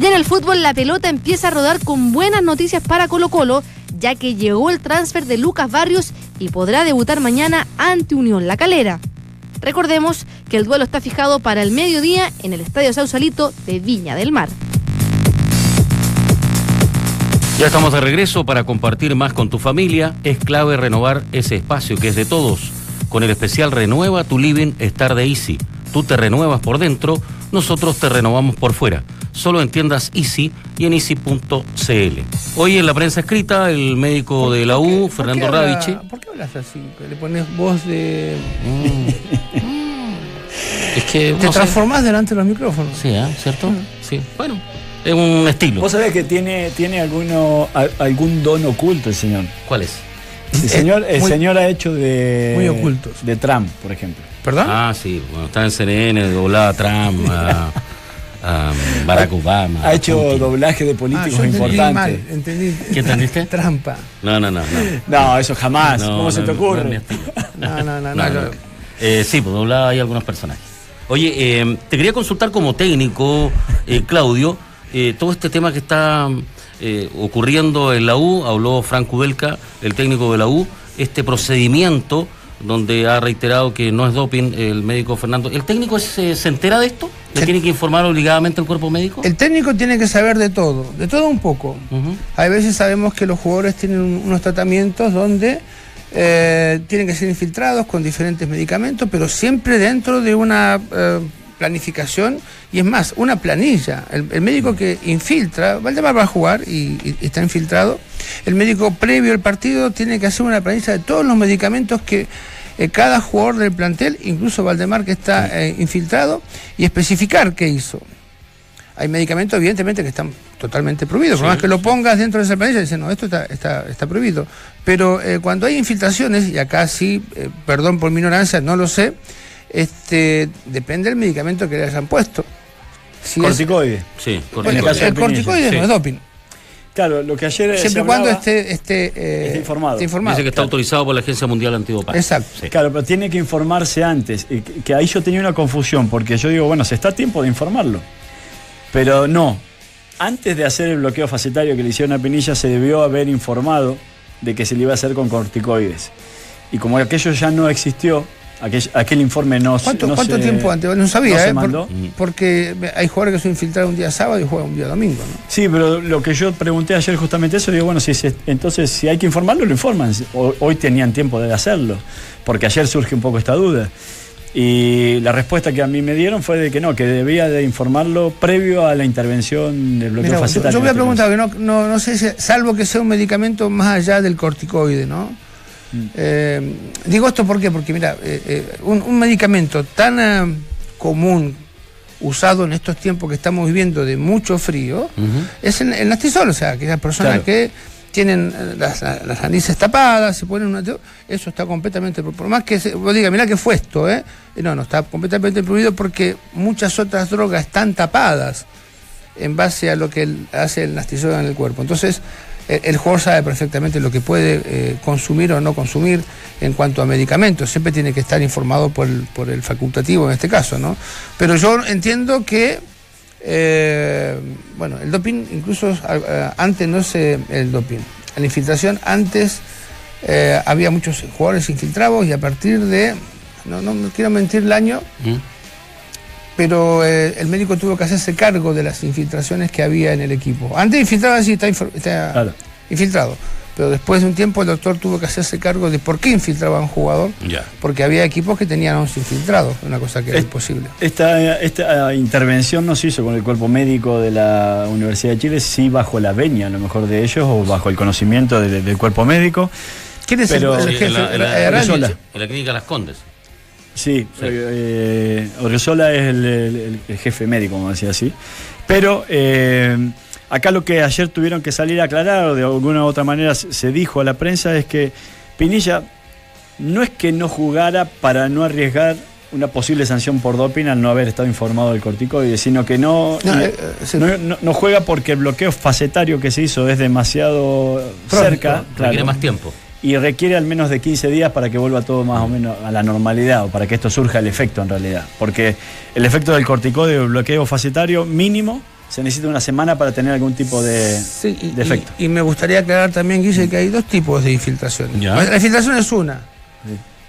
Speaker 5: Y en el fútbol la pelota empieza a rodar con buenas noticias para Colo Colo, ya que llegó el transfer de Lucas Barrios y podrá debutar mañana ante Unión La Calera. Recordemos que el duelo está fijado para el mediodía en el Estadio Sausalito de Viña del Mar.
Speaker 1: Ya estamos de regreso para compartir más con tu familia. Es clave renovar ese espacio que es de todos. Con el especial Renueva tu Living Star de Easy. Tú te renuevas por dentro, nosotros te renovamos por fuera. Solo en tiendas Easy y en easy.cl. Hoy en la prensa escrita, el médico de la U,
Speaker 3: ¿Por
Speaker 1: Fernando Radiche.
Speaker 3: ¿Por qué hablas así? Le pones voz de...
Speaker 1: Es que.
Speaker 3: Te transformás delante de los micrófonos.
Speaker 1: Sí, ¿eh? ¿cierto? Sí. Bueno, es un estilo.
Speaker 2: Vos sabés que tiene, tiene alguno, a- algún don oculto el señor.
Speaker 1: ¿Cuál es?
Speaker 2: El señor, el
Speaker 3: muy-
Speaker 2: señor ha hecho de.
Speaker 3: muy ocultos.
Speaker 2: De Trump, por ejemplo.
Speaker 3: ¿Perdón?
Speaker 1: Ah, sí, bueno, está en CNN, doblaba a Trump, a, a Barack Obama.
Speaker 2: Ha hecho
Speaker 1: Putin.
Speaker 2: doblaje de
Speaker 3: Ah,
Speaker 2: políticos
Speaker 3: entendí mal,
Speaker 2: importantes.
Speaker 3: entendí.
Speaker 1: ¿Qué entendiste?
Speaker 3: Trampa.
Speaker 1: No, no, no. no.
Speaker 2: No, eso jamás.
Speaker 1: No,
Speaker 2: ¿Cómo se
Speaker 1: no,
Speaker 2: te
Speaker 1: no,
Speaker 2: ocurre?
Speaker 1: no.
Speaker 3: No, no, no.
Speaker 1: No,
Speaker 3: no,
Speaker 1: no. Eh, sí, pues doblaba ahí algunos personajes. Oye, eh, te quería consultar como técnico, eh, Claudio, eh, todo este tema que está eh, ocurriendo en la U, habló Frank Kudelka, el técnico de la U, este procedimiento donde ha reiterado que no es doping el médico Fernando. ¿El técnico se, se entera de esto? ¿Le
Speaker 3: Sí.
Speaker 1: tiene que informar obligadamente al cuerpo médico?
Speaker 3: El técnico tiene que saber de todo, de todo un poco. Hay veces sabemos que los jugadores tienen un- unos tratamientos donde eh, tienen que ser infiltrados con diferentes medicamentos, pero siempre dentro de una eh, planificación y es más, una planilla. El, el médico que infiltra, Valdemar va a jugar y, y está infiltrado, el médico previo al partido tiene que hacer una planilla de todos los medicamentos que eh, cada jugador del plantel, incluso Valdemar que está infiltrado, y especificar qué hizo. Hay medicamentos, evidentemente, que están totalmente prohibidos. Por más que lo pongas dentro de esa planilla, dicen, no, esto está, está, está prohibido. Pero eh, cuando hay infiltraciones, y acá sí, eh, perdón por mi ignorancia, no lo sé, este, depende del medicamento que le hayan puesto. Si es-
Speaker 2: Corticoide.
Speaker 1: Sí,
Speaker 3: bueno,
Speaker 2: en el
Speaker 3: corticoide
Speaker 1: sí.
Speaker 3: no es doping.
Speaker 2: Claro, lo que ayer. se
Speaker 3: Siempre y cuando esté, esté, eh,
Speaker 2: Esté informado.
Speaker 3: esté informado.
Speaker 1: Dice que está autorizado por la Agencia Mundial Antidopaje.
Speaker 3: Exacto.
Speaker 1: Sí.
Speaker 2: Claro, pero tiene que informarse antes. Y que, que ahí yo tenía una confusión, porque yo digo, bueno, se está a tiempo de informarlo. Pero no. Antes de hacer el bloqueo facetario que le hicieron a Pinilla, se debió haber informado de que se le iba a hacer con corticoides. Y como aquello ya no existió, aquel, aquel informe no se-
Speaker 3: ¿Cuánto,
Speaker 2: no
Speaker 3: cuánto
Speaker 2: se-
Speaker 3: tiempo antes? No sabía,
Speaker 2: no se
Speaker 3: ¿eh? Por-
Speaker 2: mandó.
Speaker 3: porque hay jugadores que son infiltrados un día sábado y juegan un día domingo, ¿no?
Speaker 2: Sí, pero lo que yo pregunté ayer justamente eso, digo, bueno, si se- entonces si hay que informarlo, lo informan. Ho- Hoy tenían tiempo de hacerlo, porque ayer surge un poco esta duda. Y la respuesta que a mí me dieron fue de que no, que debía de informarlo previo a la intervención del bloqueo
Speaker 3: Mira, yo,
Speaker 2: facetario.
Speaker 3: yo voy a preguntar, que no, no, no sé si, salvo que sea un medicamento más allá del corticoide, ¿no?
Speaker 2: Mm.
Speaker 3: Eh, digo esto ¿por qué? porque, mira, eh, eh, un, un medicamento tan común, usado en estos tiempos que estamos viviendo de mucho frío, es el, el nastisol, o sea, aquella persona
Speaker 2: Claro.
Speaker 3: que tienen eh, las, las- tapadas, se ponen una... Eso está completamente... Por más que se, vos digas, mirá que fue esto, ¿eh? No, no, está completamente prohibido porque muchas otras drogas están tapadas en base a lo que hace el nastillero en el cuerpo. Entonces, el, el jugador sabe perfectamente lo que puede eh, consumir o no consumir en cuanto a medicamentos. Siempre tiene que estar informado por el, por el facultativo en este caso, ¿no? Pero yo entiendo que, eh, bueno, el doping, incluso eh, antes no se. El doping, la infiltración, antes eh, había muchos jugadores infiltrados y a partir de. No, no, no quiero mentir el año,
Speaker 1: ¿Mm?
Speaker 3: pero eh, el médico tuvo que hacerse cargo de las infiltraciones que había en el equipo. Antes infiltraba así, está, está
Speaker 2: Claro.
Speaker 3: infiltrado. Pero después de un tiempo el doctor tuvo que hacerse cargo de por qué infiltraba a un jugador,
Speaker 1: Ya.
Speaker 3: porque había equipos que tenían 11 infiltrados, una cosa que era
Speaker 2: Es-
Speaker 3: imposible.
Speaker 2: Esta, esta intervención no se hizo con el cuerpo médico de la Universidad de Chile, sí bajo la veña, a lo mejor de ellos, o bajo el conocimiento de- del cuerpo médico.
Speaker 3: ¿Quién es
Speaker 2: Pero-
Speaker 3: el, jefe?
Speaker 1: en la- en la- en la- clínica Las Condes.
Speaker 2: Sí,
Speaker 1: Sí.
Speaker 2: eh, es el, el- el jefe médico, como decía así. Pero eh, acá lo que ayer tuvieron que salir a aclarar, o de alguna u otra manera se dijo a la prensa, es que Pinilla no es que no jugara para no arriesgar una posible sanción por doping al no haber estado informado del corticoide, sino que no,
Speaker 3: No,
Speaker 2: no,
Speaker 3: eh, sí.
Speaker 2: no- no juega porque el bloqueo facetario que se hizo es demasiado
Speaker 3: Pronto,
Speaker 2: cerca.
Speaker 1: Requiere más tiempo.
Speaker 2: y requiere al menos de 15 días para que vuelva todo más o menos a la normalidad o para que esto surja el efecto en realidad. Porque el efecto del corticoide o el bloqueo facetario mínimo se necesita una semana para tener algún tipo de,
Speaker 3: Sí, y,
Speaker 2: de efecto.
Speaker 3: y- y me gustaría aclarar también, Guille, que hay dos tipos de infiltración.
Speaker 1: Ya.
Speaker 3: La infiltración es una.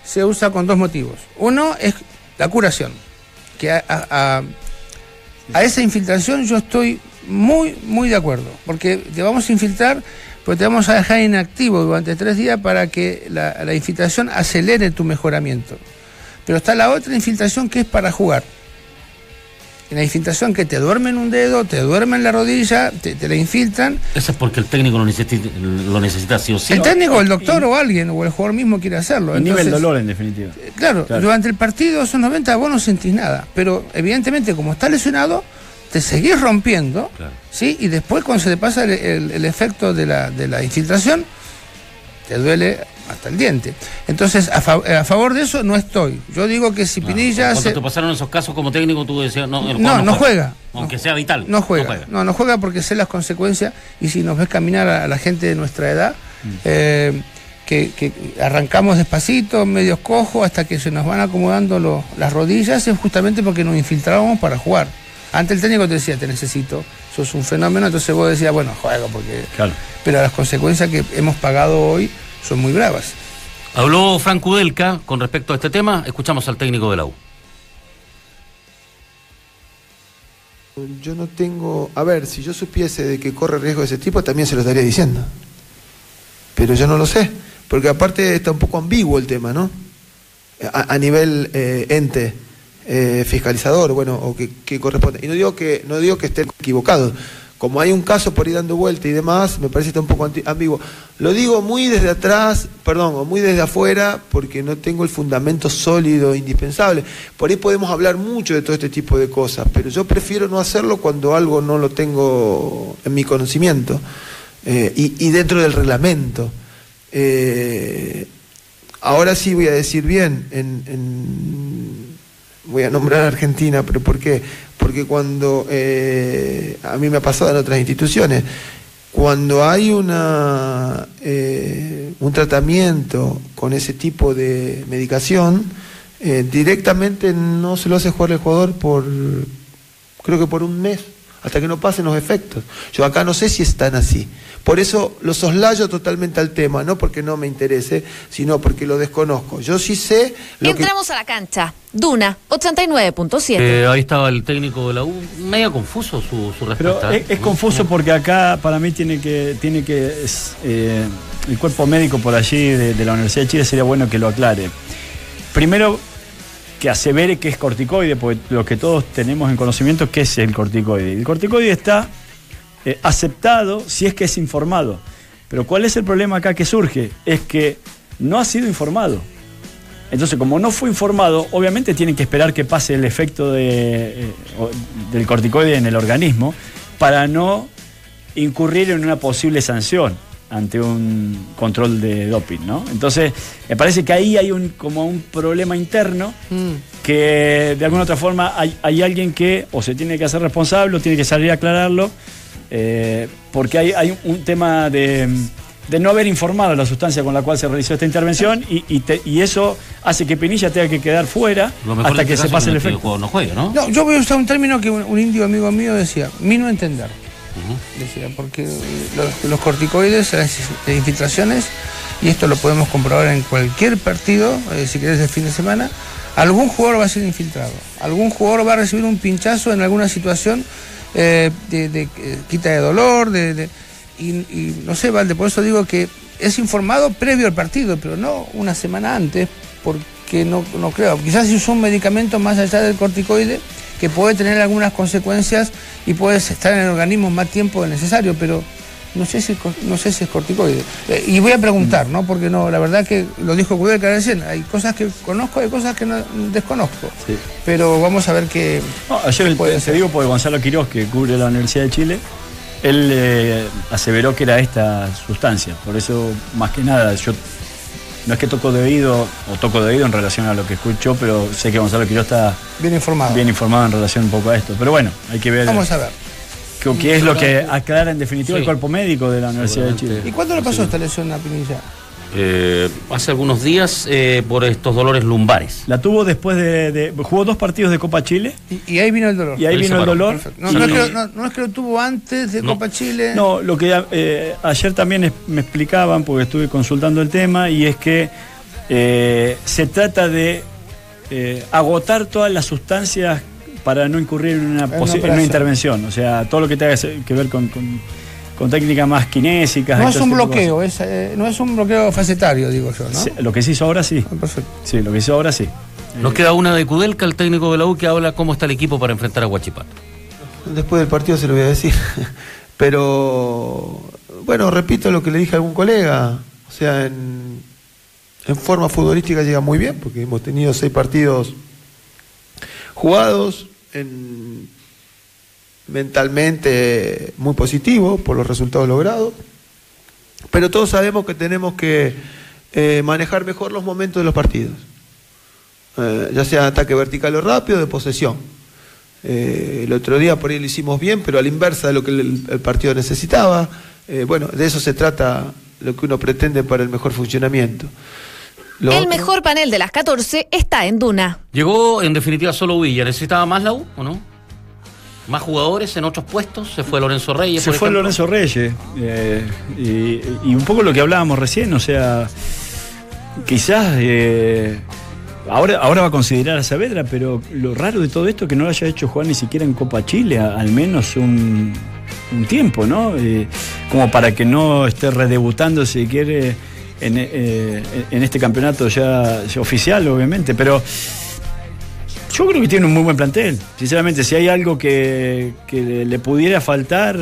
Speaker 3: Se usa con dos motivos. Uno es la curación. Que a, a- a- a esa infiltración yo estoy muy, muy de acuerdo. Porque te vamos a infiltrar, pero te vamos a dejar inactivo durante tres días para que la, la infiltración acelere tu mejoramiento. Pero está la otra infiltración que es para jugar. En la infiltración que te duerme en un dedo, te duerme en la rodilla, te, te la infiltran.
Speaker 1: Eso es porque el técnico lo necesita, lo necesita sí o sí.
Speaker 3: el técnico, el doctor o alguien, o el jugador mismo quiere hacerlo.
Speaker 2: El
Speaker 3: Entonces,
Speaker 2: dolor en definitiva.
Speaker 3: Claro,
Speaker 2: Claro.
Speaker 3: durante el partido, esos 90, vos no sentís nada. Pero evidentemente, como está lesionado, te seguís rompiendo,
Speaker 1: Claro.
Speaker 3: ¿sí? Y después, cuando se te pasa el, el- el efecto de la, de la infiltración, te duele hasta el diente. Entonces, a, fa- a favor de eso no estoy. Yo digo que si Pinilla
Speaker 1: Cuando
Speaker 3: se-
Speaker 1: te pasaron esos casos como técnico, tú decías, no, el
Speaker 3: No,
Speaker 1: jugador
Speaker 3: no juega.
Speaker 1: Aunque
Speaker 3: No.
Speaker 1: sea vital.
Speaker 3: No juega. No, no juega porque sé las consecuencias y si nos ves caminar a la gente de nuestra edad, eh, que, que arrancamos despacito, medios cojos, hasta que se nos van acomodando lo- las rodillas, es justamente porque nos infiltrábamos para jugar. Antes el técnico te decía, te necesito, sos un fenómeno, entonces vos decías, bueno, juego porque...
Speaker 2: Claro.
Speaker 3: Pero las consecuencias que hemos pagado hoy son muy bravas.
Speaker 1: Habló Frank Udelka con respecto a este tema. Escuchamos al técnico de la U.
Speaker 6: Yo no tengo. A ver, si yo supiese de que corre riesgo de ese tipo, también se lo estaría diciendo. Pero yo no lo sé. Porque aparte está un poco ambiguo el tema, ¿no? A, a nivel eh, ente eh, fiscalizador, bueno, o que, que corresponde. Y no digo que, no digo que estén equivocados. Como hay un caso por ahí dando vuelta y demás, me parece está un poco ambiguo. Lo digo muy desde atrás, perdón, o muy desde afuera, porque no tengo el fundamento sólido, indispensable. Por ahí podemos hablar mucho de todo este tipo de cosas, pero yo prefiero no hacerlo cuando algo no lo tengo en mi conocimiento eh, y, dentro del reglamento. Eh, ahora sí voy a decir bien, en, en- voy a nombrar a Argentina, pero ¿por qué? Porque cuando eh, a mí me ha pasado en otras instituciones, cuando hay una eh, un tratamiento con ese tipo de medicación, eh, directamente no se lo hace jugar el jugador por creo que por un mes, hasta que no pasen los efectos. Yo acá no sé si están así. Por eso lo soslayo totalmente al tema, no porque no me interese, sino porque lo desconozco. Yo sí sé lo que...
Speaker 7: Entramos a la cancha. Duna 89.7.
Speaker 1: Eh, ahí estaba el técnico de la U. Medio confuso su, su
Speaker 2: Pero
Speaker 1: respuesta.
Speaker 2: es, es confuso porque acá para mí tiene que, tiene que es, eh, el cuerpo médico por allí de, de la Universidad de Chile sería bueno que lo aclare. Primero, que asevere que es corticoide, porque lo que todos tenemos en conocimiento, ¿qué es el corticoide? El corticoide está eh, aceptado si es que es informado. Pero ¿cuál es el problema acá que surge? Es que no ha sido informado. Entonces, como no fue informado, obviamente tienen que esperar que pase el efecto de, eh, del corticoide en el organismo para no incurrir en una posible sanción. Ante un control de doping, ¿no? Entonces, me parece que ahí hay un como un problema interno
Speaker 3: Mm.
Speaker 2: que de alguna otra forma hay, hay alguien que o se tiene que hacer responsable o tiene que salir a aclararlo, eh, porque hay, hay un tema de, de no haber informado la sustancia con la cual se realizó esta intervención y, y te- y eso hace que Pinilla tenga que quedar fuera hasta
Speaker 1: en
Speaker 2: que
Speaker 1: este
Speaker 2: se pase el efecto.
Speaker 1: juego no juegue, ¿no?
Speaker 3: No, yo voy a usar un término que un, un indio amigo mío decía, mi no entender. Decía, porque los, corticoides, las, infiltraciones, y esto lo podemos comprobar en cualquier partido, eh, si querés el fin de semana, algún jugador va a ser infiltrado, algún jugador va a recibir un pinchazo en alguna situación eh, de, de, eh, quita de dolor, de, de- y, y no sé, Valde, por eso digo que es informado previo al partido, pero no una semana antes, porque no, no creo. Quizás si usó un medicamento más allá del corticoide que puede tener algunas consecuencias y puede estar en el organismo más tiempo del necesario, pero no sé si, no sé si es corticoide. Eh, y voy a preguntar, ¿no? Porque no, la verdad que lo dijo Kudelka recién, hay cosas que conozco, hay cosas que no desconozco.
Speaker 2: Sí.
Speaker 3: Pero vamos a ver qué...
Speaker 2: No, ayer el,
Speaker 3: Puede ser.
Speaker 2: digo porque Gonzalo Quiroz, que cubre la Universidad de Chile, él eh, aseveró que era esta sustancia. Por eso, más que nada, yo no es que toco de oído, o toco de oído en relación a lo que escucho, pero sé que Gonzalo Quiroz está
Speaker 3: Bien informado.
Speaker 2: bien informado en relación un poco a esto. Pero bueno, hay que ver
Speaker 3: Vamos a ver.
Speaker 2: qué, es lo que aclara en definitiva el cuerpo médico de la Universidad de Chile.
Speaker 3: ¿Y cuándo le pasó esta lesión a Pinilla?
Speaker 1: Eh, hace algunos días eh, por estos dolores lumbares.
Speaker 2: La tuvo después de, de- Jugó dos partidos de Copa Chile
Speaker 3: Y, y ahí vino el dolor.
Speaker 2: y ahí vino el dolor.
Speaker 3: No, es que, lo- no- no es que lo tuvo antes de
Speaker 1: No.
Speaker 3: Copa Chile.
Speaker 2: No, lo que eh, ayer también es- me explicaban, porque estuve consultando el tema, y es que eh, se trata de eh, agotar todas las sustancias para no incurrir en una,
Speaker 3: En una
Speaker 2: posi- en una
Speaker 3: operación.
Speaker 2: intervención. O sea, todo lo que tenga que ver con, con, con técnicas más kinésicas.
Speaker 3: No es un bloqueo, es, eh, no es un bloqueo facetario, digo yo, ¿no?
Speaker 2: cosas. Sí, lo que se hizo ahora sí.
Speaker 3: Ah, Perfecto.
Speaker 2: Sí, lo que se hizo ahora sí.
Speaker 1: Nos queda una de Kudelka, el técnico de la U, que habla cómo está el equipo para enfrentar a Huachipato.
Speaker 6: Después del partido se lo voy a decir. Pero, bueno, repito lo que le dije a algún colega. O sea, en, en forma futbolística llega muy bien, porque hemos tenido seis partidos jugados, en- mentalmente muy positivo por los resultados logrados. Pero todos sabemos que tenemos que eh, manejar mejor los momentos de los partidos. Eh, ya sea ataque vertical o rápido, de posesión. Eh, el otro día por ahí lo hicimos bien, pero a la inversa de lo que el, el partido necesitaba. Eh, bueno, de eso se trata lo que uno pretende para el mejor funcionamiento. Lo
Speaker 7: El
Speaker 6: otro-
Speaker 7: mejor panel de las 14 está en Duna.
Speaker 1: Llegó en definitiva solo Villa. ¿Necesitaba más la U o no? ¿Más jugadores en otros puestos? ¿Se fue Lorenzo Reyes?
Speaker 2: Se
Speaker 1: por
Speaker 2: fue
Speaker 1: ejemplo?
Speaker 2: Lorenzo Reyes. eh, y, y un poco lo que hablábamos recién, o sea, quizás eh, ahora, ahora va a considerar a Saavedra, pero lo raro de todo esto es que no lo haya hecho jugar ni siquiera en Copa Chile, a- al menos un, un tiempo, ¿no? Eh, como para que no esté redebutando, si quiere, en, en este campeonato ya, ya oficial, obviamente, pero. Yo creo que tiene un muy buen plantel. Sinceramente, si hay algo que, que le, pudiera faltar,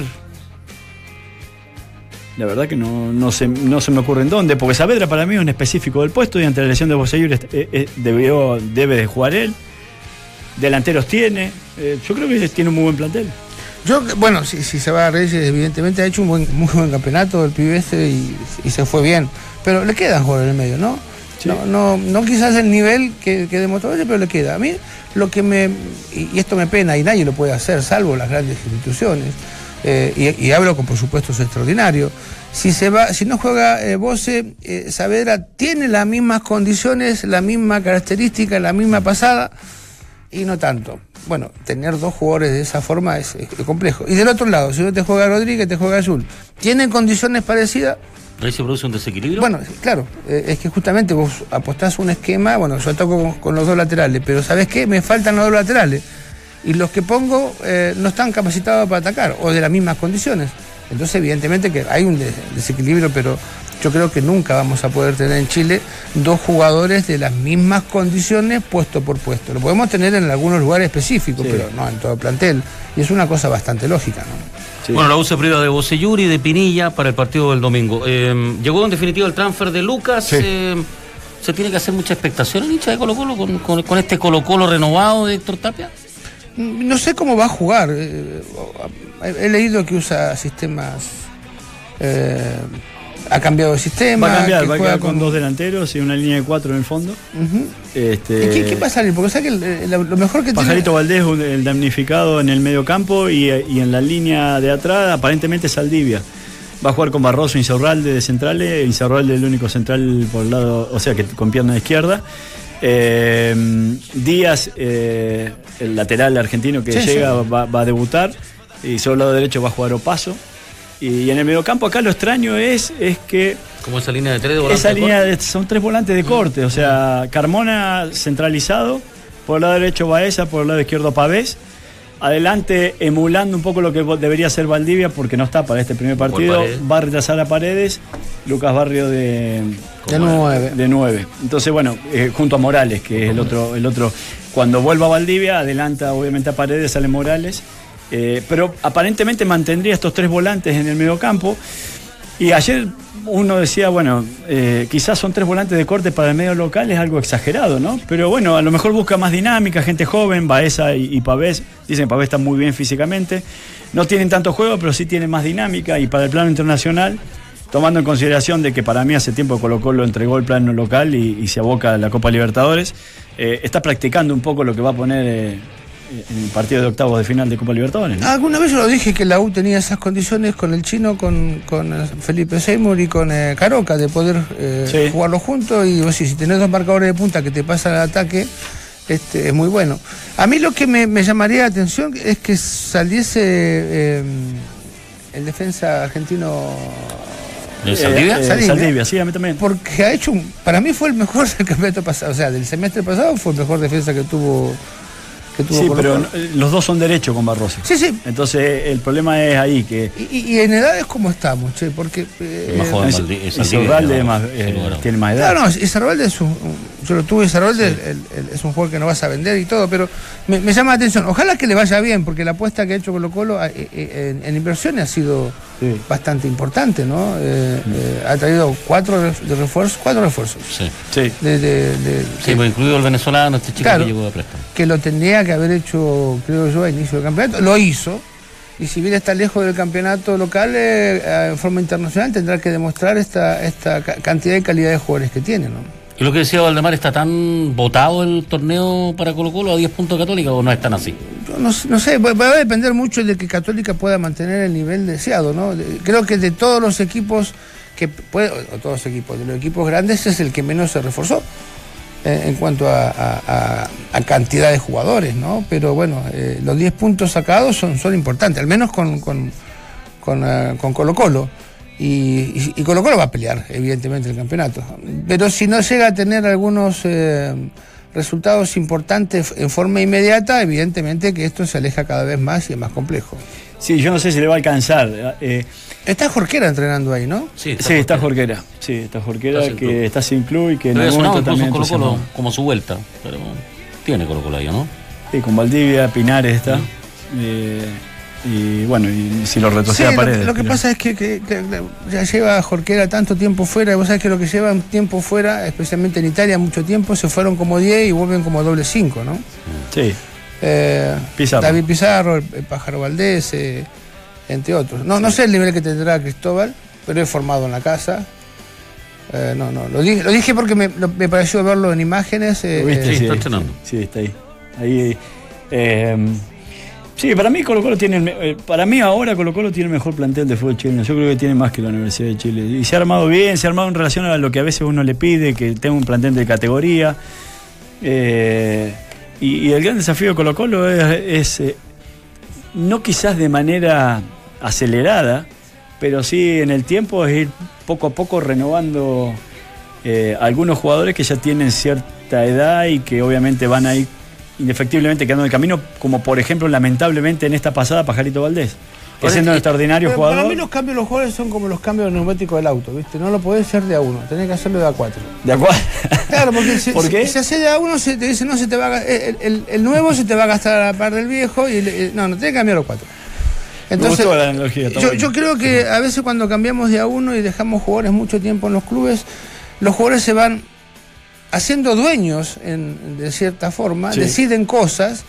Speaker 2: la verdad que no, no, se, no se me ocurre en dónde, porque Saavedra para mí es un específico del puesto y ante la lesión de Boseyur eh, eh, debió- debe de jugar él. Delanteros tiene. eh, yo creo que tiene un muy buen plantel.
Speaker 3: Yo, bueno, si, se va a Reyes, evidentemente ha hecho un buen, muy buen campeonato el pibe este y, y se fue bien. Pero le quedan jugadores en el medio, ¿no? No, no, no quizás el nivel que, que demostró pero le queda. A mí lo que me. Y, esto me pena, y nadie lo puede hacer, salvo las grandes instituciones. eh, y, hablo con, por supuesto, su extraordinario. Si se va, si no juega eh, Bose, eh, Saavedra tiene las mismas condiciones, la misma característica, la misma pasada y no tanto. Bueno, tener dos jugadores de esa forma es, es complejo. Y del otro lado, si no te juega Rodríguez, te juega Azul. ¿Tienen condiciones parecidas?
Speaker 1: Ahí se produce un desequilibrio.
Speaker 3: Bueno, claro, eh, es que justamente vos apostás un esquema, bueno, yo toco con, con los dos laterales, pero ¿sabes qué? Me faltan los dos laterales. Y los que pongo eh, no están capacitados para atacar, o de las mismas condiciones. Entonces, evidentemente que hay un de- desequilibrio, pero yo creo que nunca vamos a poder tener en Chile dos jugadores de las mismas condiciones puesto por puesto. Lo podemos tener en algunos lugares específicos,
Speaker 2: Sí.
Speaker 3: pero no en todo el plantel. Y es una cosa bastante lógica, ¿no?
Speaker 2: Sí.
Speaker 1: Bueno, la U se priva de Bocelluri y de Pinilla para el partido del domingo. Eh, llegó en definitiva el transfer de Lucas.
Speaker 2: Sí.
Speaker 1: eh, ¿Se tiene que hacer mucha expectación en hincha de Colo Colo con, con- con este Colo Colo renovado de Héctor Tapia?
Speaker 3: No sé cómo va a jugar. eh, He leído que usa sistemas eh, ha cambiado de sistema.
Speaker 2: Va a cambiar, va a quedar con dos delanteros y una línea de cuatro en el fondo. Este,
Speaker 3: ¿Y qué, qué va a salir? Porque sea que el- el- lo mejor que
Speaker 2: Pajarito
Speaker 3: tiene.
Speaker 2: Valdés, el damnificado en el medio campo y, y en la línea de atrás, aparentemente Saldivia. Va a jugar con Barroso, Insaurralde de centrales, Insaurralde el único central por el lado, o sea que con pierna izquierda. Eh, Díaz, eh, el lateral argentino que
Speaker 3: Sí,
Speaker 2: llega,
Speaker 3: sí.
Speaker 2: Va, va a debutar. Y sobre el lado derecho va a jugar Opaso. Y en el medio campo acá lo extraño es, es que
Speaker 1: Como esa línea de tres de volante.
Speaker 2: esa
Speaker 1: de
Speaker 2: línea
Speaker 1: corte.
Speaker 2: de- son tres volantes de corte, o sea, Carmona centralizado, por el lado derecho Baeza, por el lado izquierdo Pavés. Adelante, emulando un poco lo que debería ser Valdivia, porque no está para este primer partido, va a retrasar a Paredes, Lucas Barrio de,
Speaker 3: De nueve.
Speaker 2: de 9. Entonces, bueno, eh, junto a Morales, que es el otro, el otro. Cuando vuelva a Valdivia, adelanta obviamente a Paredes, sale Morales. Eh, pero aparentemente mantendría estos tres volantes en el medio campo. Y ayer uno decía, bueno, eh, quizás son tres volantes de corte para el medio local, es algo exagerado, ¿no? Pero bueno, a lo mejor busca más dinámica, gente joven, Baeza y, Pavés. Dicen que Pavés está muy bien físicamente. No tienen tanto juego, pero sí tienen más dinámica. Y para el plano internacional, tomando en consideración de que para mí hace tiempo Colo Colo entregó el plano local y, se aboca a la Copa Libertadores, eh, está practicando un poco lo que va a poner en el partido de octavos de final de Copa Libertadores. ¿no?
Speaker 3: Alguna vez yo lo dije que la U tenía esas condiciones con el chino, con, con eh, Felipe Seymour y con eh, Caroca, de poder eh,
Speaker 2: Sí.
Speaker 3: jugarlo juntos. Y vos, sí, si tenés dos marcadores de punta que te pasan al ataque, este, es muy bueno. A mí lo que me, me llamaría la atención es que saliese eh, el defensa argentino.
Speaker 1: ¿De Saldivia?
Speaker 2: Eh, eh,
Speaker 3: Saldivia.
Speaker 2: Saldivia, sí, a mí también.
Speaker 3: Porque ha hecho un. Para mí fue el mejor del campeonato pasado. O sea, del semestre pasado fue el mejor defensa que tuvo. Que tuvo
Speaker 2: Sí,
Speaker 3: Colo
Speaker 2: pero
Speaker 3: Colo.
Speaker 2: eh, los dos son derechos con Barroso.
Speaker 3: Sí, sí.
Speaker 2: Entonces el problema es ahí que
Speaker 3: Y, y- en edades, ¿cómo estamos, che? Porque. eh,
Speaker 1: Es más joven,
Speaker 2: eh, tiene más edad.
Speaker 3: No, no, Isarralde es un, Yo lo tuve, el- el- es un jugador que no vas a vender y todo, pero me, me llama la atención. Ojalá que le vaya bien, porque la apuesta que ha hecho Colo Colo eh, eh, en, en inversiones ha sido
Speaker 2: Sí.
Speaker 3: bastante importante, ¿no? Eh, eh, ha traído cuatro de refuerzos, cuatro refuerzos.
Speaker 1: Sí.
Speaker 2: Sí.
Speaker 3: De, de- de-
Speaker 1: Sí, pues incluido el venezolano, este chico
Speaker 3: Claro.
Speaker 1: que llegó de préstamo.
Speaker 3: que lo tendría que haber hecho, creo yo, a inicio del campeonato. Lo hizo. Y si bien está lejos del campeonato local, eh, en forma internacional tendrá que demostrar esta, esta ca- cantidad y calidad de jugadores que tiene, ¿no?
Speaker 1: Y lo que decía Valdemar, ¿está tan votado el torneo para Colo Colo a 10 puntos Católica o no es tan así?
Speaker 3: No, no sé, va a depender mucho de que Católica pueda mantener el nivel deseado, ¿no? Creo que de todos los equipos que puede, o todos los equipos, de los equipos grandes es el que menos se reforzó eh, en cuanto a, cantidad de jugadores, ¿no? Pero bueno, eh, los 10 puntos sacados son, son importantes, al menos con, con, con, eh, Colo Colo. Y, y, y Colo Colo va a pelear, evidentemente, el campeonato. Pero si no llega a tener algunos eh, resultados importantes en forma inmediata, evidentemente que esto se aleja cada vez más y es más complejo.
Speaker 2: Sí, yo no sé si le va a alcanzar. eh,
Speaker 3: Está Jorquera entrenando ahí, ¿no?
Speaker 1: Sí,
Speaker 2: sí, está Jorquera. Sí, está Jorquera
Speaker 1: Está sin
Speaker 2: que
Speaker 1: club.
Speaker 2: está sin club y que en
Speaker 1: Pero
Speaker 2: algún
Speaker 1: sonado
Speaker 2: momento también
Speaker 1: Colo Colo como su vuelta, pero tiene Colo Colo ahí, ¿no?
Speaker 2: Sí, con Valdivia, Pinares está. Eh, y bueno, y si lo
Speaker 3: Sí,
Speaker 2: retrocede a
Speaker 3: lo,
Speaker 2: Paredes.
Speaker 3: lo que
Speaker 2: pero-
Speaker 3: pasa es que, que- que ya lleva Jorquera tanto tiempo fuera, y vos sabés que lo que llevan tiempo fuera, especialmente en Italia, mucho tiempo, se fueron como 10 y vuelven como doble 5, ¿no?
Speaker 2: Sí,
Speaker 3: Eh,
Speaker 2: Pizarro.
Speaker 3: David Pizarro, el, el Pájaro Valdés, eh, entre otros. No, no sé el nivel que tendrá Cristóbal, pero he formado en la casa. Eh, no, no, lo dije, lo dije porque me, lo- me pareció verlo en imágenes. eh,
Speaker 2: ¿Lo viste?
Speaker 1: sí, está entrenando.
Speaker 2: Sí, está ahí. Ahí, eh, sí, para mí Colo Colo tiene, el eh, para mí ahora Colo Colo tiene el mejor plantel de fútbol chileno. Yo creo que tiene más que la Universidad de Chile. Y se ha armado bien, se ha armado en relación a lo que a veces uno le pide, que tenga un plantel de categoría. Eh, y, el gran desafío de Colo Colo es, es, eh, no quizás de manera acelerada, pero sí en el tiempo es ir poco a poco renovando eh, algunos jugadores que ya tienen cierta edad y que obviamente van a ir indefectiblemente quedando en el camino, como por ejemplo lamentablemente en esta pasada Pajarito Valdés, que siendo un extraordinario
Speaker 3: pero
Speaker 2: jugador
Speaker 3: Para mí los cambios de los jugadores son como los cambios neumáticos del auto, ¿viste? No lo podés hacer de a uno, tenés que hacerlo de a cuatro.
Speaker 2: de acuerdo.
Speaker 3: Claro, porque si,
Speaker 2: ¿Por
Speaker 3: si- si hace de a uno, se te dice, no, se te va a, el, el- el nuevo se te va a gastar a la par del viejo y el- el- no, no, tenés que cambiar los cuatro. Entonces,
Speaker 2: gustó la analogía,
Speaker 3: yo, yo creo que a veces cuando cambiamos de a uno y dejamos jugadores mucho tiempo en los clubes, los jugadores se van haciendo dueños en- de cierta forma,
Speaker 2: Sí.
Speaker 3: deciden cosas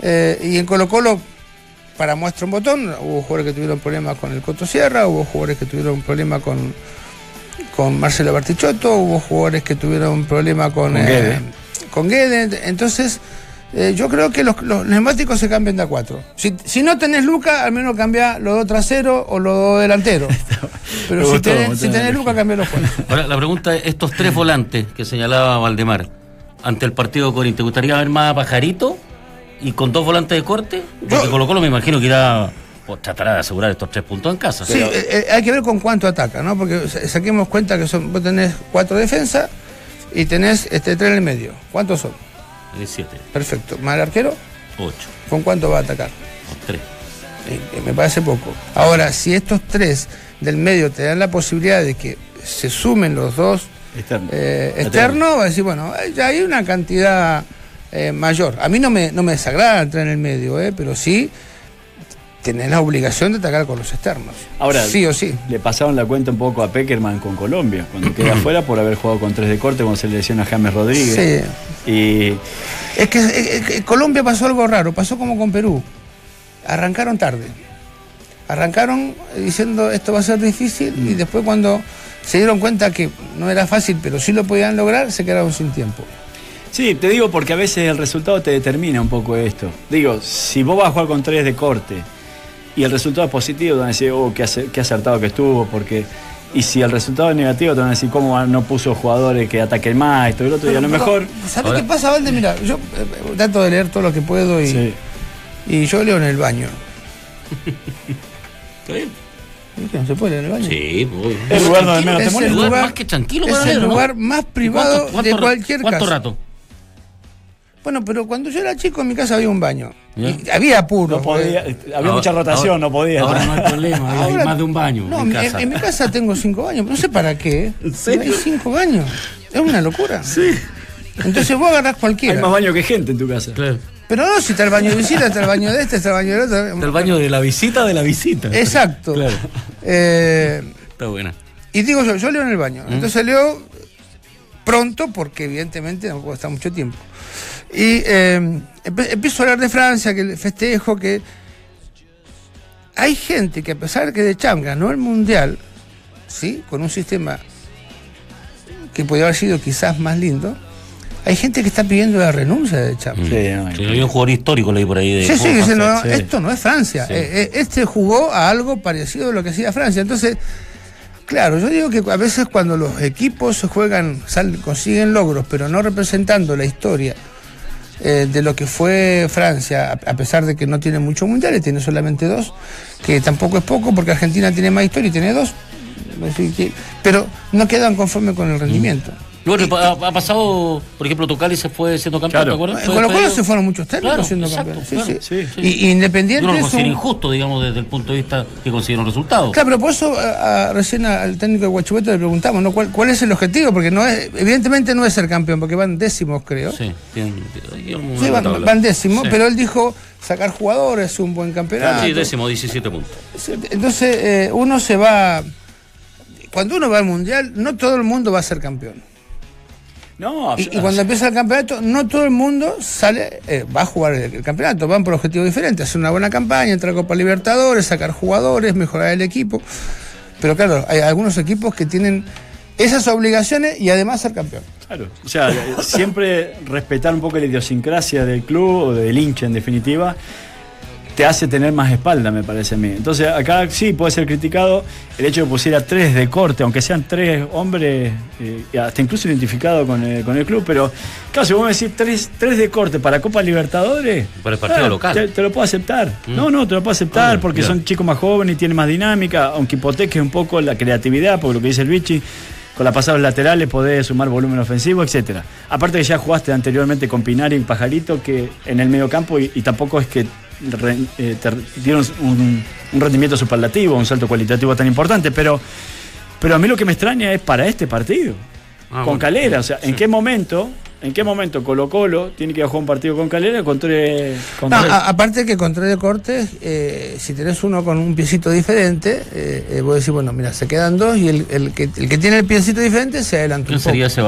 Speaker 3: eh, y en Colo Colo, para muestra un botón, hubo jugadores que tuvieron problemas con el Coto Sierra, hubo jugadores que tuvieron problemas con, con Marcelo Bartichotto, hubo jugadores que tuvieron un problema con,
Speaker 2: Con
Speaker 3: eh,
Speaker 2: Guede.
Speaker 3: con Guede. Entonces, eh, yo creo que los, los neumáticos se cambian de a cuatro. Si, si no tenés Luca, al menos cambia los dos traseros o los dos delanteros. Pero si
Speaker 2: gustó,
Speaker 3: tenés, si tenés Luca, cambia los cuatro.
Speaker 1: Ahora, la pregunta es, estos tres volantes que señalaba Valdemar, ante el partido de Corinthians, ¿te gustaría ver más a Pajarito y con dos volantes de corte? Porque
Speaker 3: Yo-
Speaker 1: Colo Colo me imagino que irá, pues, tratará de asegurar estos tres puntos en casa.
Speaker 3: Sí, eh, eh, hay que ver con cuánto ataca, ¿no? Porque sa- saquemos cuenta que son, vos tenés cuatro defensas y tenés este tres en el medio. ¿Cuántos son?
Speaker 1: Siete,
Speaker 3: Perfecto. Más el arquero,
Speaker 1: ocho,
Speaker 3: ¿con cuánto va a atacar?
Speaker 1: o tres.
Speaker 3: Eh, eh, me parece poco. Ahora, si estos tres del medio te dan la posibilidad de que se sumen los dos
Speaker 2: Externo.
Speaker 3: eh, externos, va a decir, bueno, eh, ya hay una cantidad eh, mayor. A mí no me, no me desagrada entrar en el medio, eh, pero sí tenés la obligación de atacar con los externos.
Speaker 2: Ahora,
Speaker 3: sí o sí.
Speaker 2: Le pasaron la cuenta un poco a Peckerman con Colombia, cuando queda afuera por haber jugado con tres de corte cuando se le lesiona a James Rodríguez.
Speaker 3: Sí.
Speaker 2: Y
Speaker 3: Es que, es que Colombia pasó algo raro, pasó como con Perú. Arrancaron tarde. Arrancaron diciendo esto va a ser difícil y después cuando se dieron cuenta que no era fácil, pero sí lo podían lograr, se quedaron sin tiempo.
Speaker 2: Sí, te digo porque a veces el resultado te determina un poco esto. Digo, si vos vas a jugar con tres de corte y el resultado es positivo, te van a decir, oh, qué, ace- qué acertado que estuvo, porque. Y si el resultado es negativo, te van a decir, cómo no puso jugadores que ataquen más, esto y lo otro, y a lo
Speaker 3: Pero,
Speaker 2: mejor.
Speaker 3: ¿Sabes qué pasa, Valde? Mira, yo eh, trato de leer todo lo que puedo y,
Speaker 2: Sí.
Speaker 3: y yo leo en el baño.
Speaker 1: ¿Está bien?
Speaker 3: ¿No se puede leer en el baño?
Speaker 1: Sí, pues.
Speaker 2: Es el lugar donde menos te
Speaker 3: Es el
Speaker 2: molesta.
Speaker 1: lugar más que tranquilo
Speaker 3: es el
Speaker 1: leer, ¿no?
Speaker 3: lugar más privado
Speaker 1: ¿Cuánto- cuánto
Speaker 3: de cualquier
Speaker 1: ¿Cuánto rato?
Speaker 3: Bueno, pero cuando yo era chico en mi casa había un baño. Había apuro.
Speaker 2: No podía,
Speaker 3: eh.
Speaker 2: había
Speaker 1: Ahora-
Speaker 2: mucha rotación,
Speaker 1: ahora-
Speaker 2: no podía.
Speaker 1: Ahora no hay problema, hay
Speaker 3: Ahora-
Speaker 1: más de un baño
Speaker 3: No,
Speaker 1: en
Speaker 3: en,
Speaker 1: casa.
Speaker 3: en mi casa tengo cinco baños, no sé para qué.
Speaker 1: ¿En serio?
Speaker 3: Hay cinco baños. Es una locura. Sí. Entonces vos agarrás
Speaker 2: Hay
Speaker 3: cualquiera.
Speaker 2: más baño que gente en tu casa.
Speaker 1: Claro.
Speaker 3: Pero no, si está el baño de visita, está el baño de este, está el baño del otro.
Speaker 1: Está el baño de la visita de la visita.
Speaker 3: Exacto.
Speaker 1: Claro.
Speaker 3: Eh,
Speaker 1: Está buena.
Speaker 3: y digo yo, yo leo en el baño.
Speaker 1: Mm.
Speaker 3: Entonces leo pronto, porque evidentemente no puedo estar mucho tiempo. Y eh, empe- empiezo a hablar de Francia, que el festejo, que hay gente que a pesar que de Cham ganó el Mundial, ¿sí? con un sistema que podría haber sido quizás más lindo, hay gente que está pidiendo la renuncia de Cham.
Speaker 2: Sí, no,
Speaker 1: Sí, hay un jugador histórico leí por ahí de
Speaker 3: Sí, sí, dice, no,
Speaker 2: sí.
Speaker 3: esto no es Francia.
Speaker 1: Sí.
Speaker 3: Eh, eh, este jugó a algo parecido a lo que hacía Francia. Entonces, claro, yo digo que a veces cuando los equipos juegan, sal- consiguen logros, pero no representando la historia eh, de lo que fue Francia, a, pesar de que no tiene muchos mundiales, tiene solamente dos, que tampoco es poco porque Argentina tiene más historia y tiene dos. Pero no quedan conformes con el rendimiento.
Speaker 1: Bueno, ha, ha pasado, por ejemplo, Tocali se fue siendo campeón,
Speaker 2: Claro.
Speaker 1: ¿te acuerdas?
Speaker 3: Colo Colo
Speaker 1: despedido.
Speaker 3: se fueron muchos técnicos
Speaker 1: Claro,
Speaker 3: siendo
Speaker 1: exacto.
Speaker 3: Sí,
Speaker 1: claro.
Speaker 3: sí.
Speaker 1: Sí, sí.
Speaker 3: Y, y Independiente
Speaker 1: Yo no lo
Speaker 3: es
Speaker 1: considero injusto, digamos, desde el punto de vista que consiguieron resultados.
Speaker 3: Claro, pero por eso a- a- recién al técnico de Guachihueto le preguntamos, ¿no? ¿Cuál, cuál es el objetivo? Porque no es, evidentemente no es ser campeón, porque van décimos, creo. Sí,
Speaker 1: tienen-
Speaker 3: van, van décimos,
Speaker 1: Sí.
Speaker 3: pero él dijo sacar jugadores, un buen campeonato.
Speaker 1: Sí, décimo, 17 puntos.
Speaker 3: Entonces eh, uno se va... Cuando uno va al mundial, no todo el mundo va a ser campeón.
Speaker 2: No,
Speaker 3: Y, y cuando empieza el campeonato, no todo el mundo sale, eh, va a jugar el, el campeonato, van por objetivos diferentes, hacer una buena campaña, entrar a Copa Libertadores, sacar jugadores, mejorar el equipo. Pero claro, hay algunos equipos que tienen esas obligaciones y además ser campeón.
Speaker 2: Claro, o sea, siempre respetar un poco la idiosincrasia del club o del hincha en definitiva te hace tener más espalda, me parece a mí. Entonces, acá sí puede ser criticado el hecho de que pusiera tres de corte, aunque sean tres hombres, eh, hasta incluso identificados con el, con el club, pero claro, si vos me decís tres, tres de corte para Copa Libertadores,
Speaker 1: Para el partido
Speaker 2: ah,
Speaker 1: local.
Speaker 2: Te, te lo puedo aceptar.
Speaker 1: Mm.
Speaker 2: No, no, te lo puedo aceptar porque son chicos más jóvenes y tienen más dinámica, aunque hipoteque un poco la creatividad, porque lo que dice el Vichy, con las pasadas laterales podés sumar volumen ofensivo, etcétera. Aparte que ya jugaste anteriormente con Pinari y Pajarito que en el medio campo y, y tampoco es que re- eh, te dieron un, un rendimiento superlativo, un salto cualitativo tan importante, pero, pero a mí lo que me extraña es para este partido.
Speaker 1: Ah,
Speaker 2: con
Speaker 1: bueno.
Speaker 2: Calera, o sea, ¿en
Speaker 1: Sí.
Speaker 2: qué momento, en qué momento Colo Colo tiene que ir a jugar un partido con Calera con tres, con
Speaker 3: No,
Speaker 2: tres?
Speaker 3: a- aparte que con tres de cortes, eh, si tenés uno con un piecito diferente, eh, eh, vos decís, bueno, mira, se quedan dos y el, el que, el que tiene el piecito diferente se adelanta
Speaker 1: ¿Quién
Speaker 3: un
Speaker 1: sería ese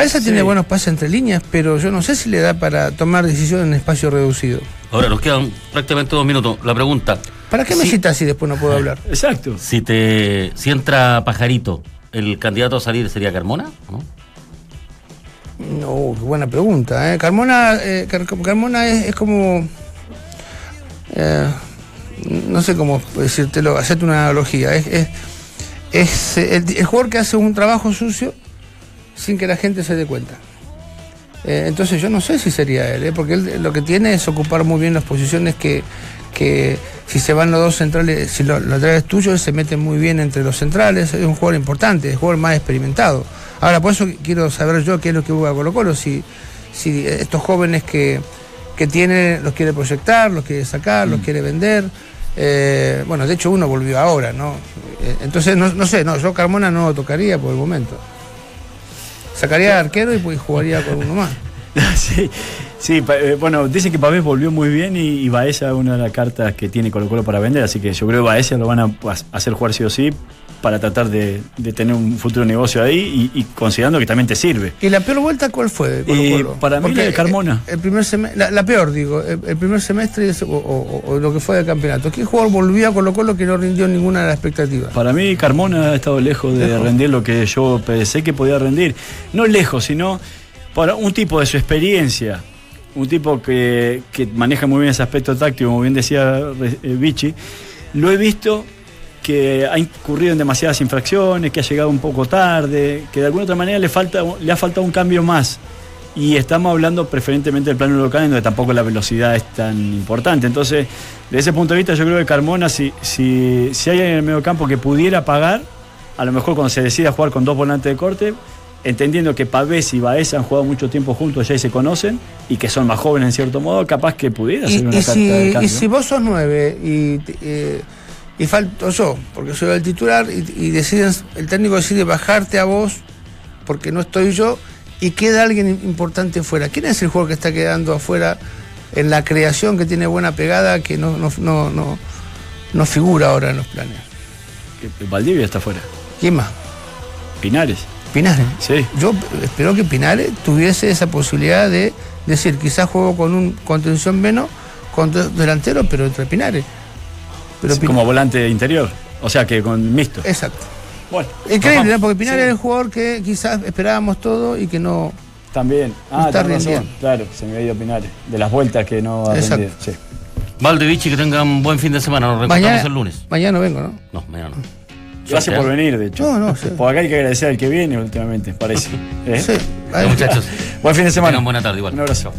Speaker 3: Paesa tiene
Speaker 2: Sí.
Speaker 3: buenos pases entre líneas, pero yo no sé si le da para tomar decisiones en espacio reducido.
Speaker 1: Ahora nos quedan prácticamente dos minutos. La pregunta:
Speaker 3: ¿Para qué me
Speaker 1: Sí.
Speaker 3: citas si después no puedo hablar?
Speaker 2: Exacto.
Speaker 1: Si te si entra Pajarito, ¿el candidato a salir sería Carmona? ¿no?
Speaker 3: No, qué buena pregunta. ¿eh? Carmona, eh, Car- Carmona es, es como. eh, no sé cómo decírtelo, hacerte una analogía. Es, es, es, el, el jugador que hace un trabajo sucio sin que la gente se dé cuenta. Eh, entonces yo no sé si sería él, ¿eh? porque él lo que tiene es ocupar muy bien las posiciones que, que si se van los dos centrales, si los laterales tuyos, él se mete muy bien entre los centrales, es un jugador importante, es un jugador más experimentado. Ahora, por eso quiero saber yo qué es lo que busca Colo Colo, si, si estos jóvenes que, que tiene los quiere proyectar, los quiere sacar, los quiere vender. Eh, bueno, de hecho uno volvió ahora, ¿no? Entonces, no, no sé, no, yo Carmona no lo tocaría por el momento. Sacaría arquero y pues jugaría con uno más.
Speaker 2: sí, sí eh, bueno, dicen que Pavés volvió muy bien y, y Baeza es una de las cartas que tiene Colo Colo para vender, así que yo creo que Baeza lo van a hacer jugar sí o sí para tratar de, de tener un futuro negocio ahí y, y considerando que también te sirve.
Speaker 3: ¿Y la peor vuelta cuál fue de Colo
Speaker 2: Eh,
Speaker 3: Colo?
Speaker 2: para mí la de Carmona.
Speaker 3: El, primer la, la peor, digo, el, el primer semestre o, o- o lo que fue del campeonato. ¿Qué jugador volvió a Colo Colo que no rindió ninguna de las expectativas?
Speaker 2: Para mí Carmona ha estado lejos de
Speaker 3: Lejos.
Speaker 2: rendir lo que yo pensé que podía rendir. No lejos, sino para un tipo de su experiencia, un tipo que, que maneja muy bien ese aspecto táctico, como bien decía eh, Vichy, lo he visto que ha incurrido en demasiadas infracciones, que ha llegado un poco tarde, que de alguna otra manera le, falta, le ha faltado un cambio más. Y estamos hablando preferentemente del plano local, en donde tampoco la velocidad es tan importante. Entonces, desde ese punto de vista, yo creo que Carmona, si, si, si hay en el medio campo que pudiera pagar, a lo mejor cuando se decida jugar con dos volantes de corte, entendiendo que Pavés y Baeza han jugado mucho tiempo juntos ya y se conocen, y que son más jóvenes en cierto modo, capaz que pudiera ser una
Speaker 3: y
Speaker 2: carta
Speaker 3: si,
Speaker 2: de cambio.
Speaker 3: y si vos sos nueve y, eh, y falto yo, porque soy el titular, y, y deciden, el técnico decide bajarte a vos porque no estoy yo, y queda alguien importante fuera. ¿Quién es el jugador que está quedando afuera en la creación, que tiene buena pegada, que no, no, no, no, no figura ahora en los planes?
Speaker 2: Valdivia está fuera.
Speaker 3: ¿Quién más?
Speaker 2: Pinares.
Speaker 3: Pinares.
Speaker 2: Sí.
Speaker 3: Yo espero que Pinares tuviese esa posibilidad de decir, quizás juego con un contención menos, con dos delanteros, pero entre Pinares. Pero
Speaker 2: Sí, como volante interior. O sea que con mixto.
Speaker 3: Exacto.
Speaker 2: Bueno,
Speaker 3: Increíble, ¿no? porque Pinares
Speaker 2: Sí,
Speaker 3: es el jugador que quizás esperábamos todo y que no.
Speaker 2: También. Ah,
Speaker 3: está
Speaker 2: tenés razón. Claro, se me había ido Pinares. De las vueltas que no ha
Speaker 3: Exacto.
Speaker 2: rendido. Sí.
Speaker 1: Valdevici, que tengan buen fin de semana. Nos reencontramos el lunes.
Speaker 3: mañana no vengo, ¿no?
Speaker 1: No, mañana no.
Speaker 2: Gracias por venir, de hecho.
Speaker 3: No, no, sí.
Speaker 2: Por acá hay que agradecer al que viene últimamente, parece. ¿Eh?
Speaker 3: Sí.
Speaker 1: Muchachos.
Speaker 2: Buen fin de semana.
Speaker 1: Tengan buena tarde igual.
Speaker 2: Un abrazo.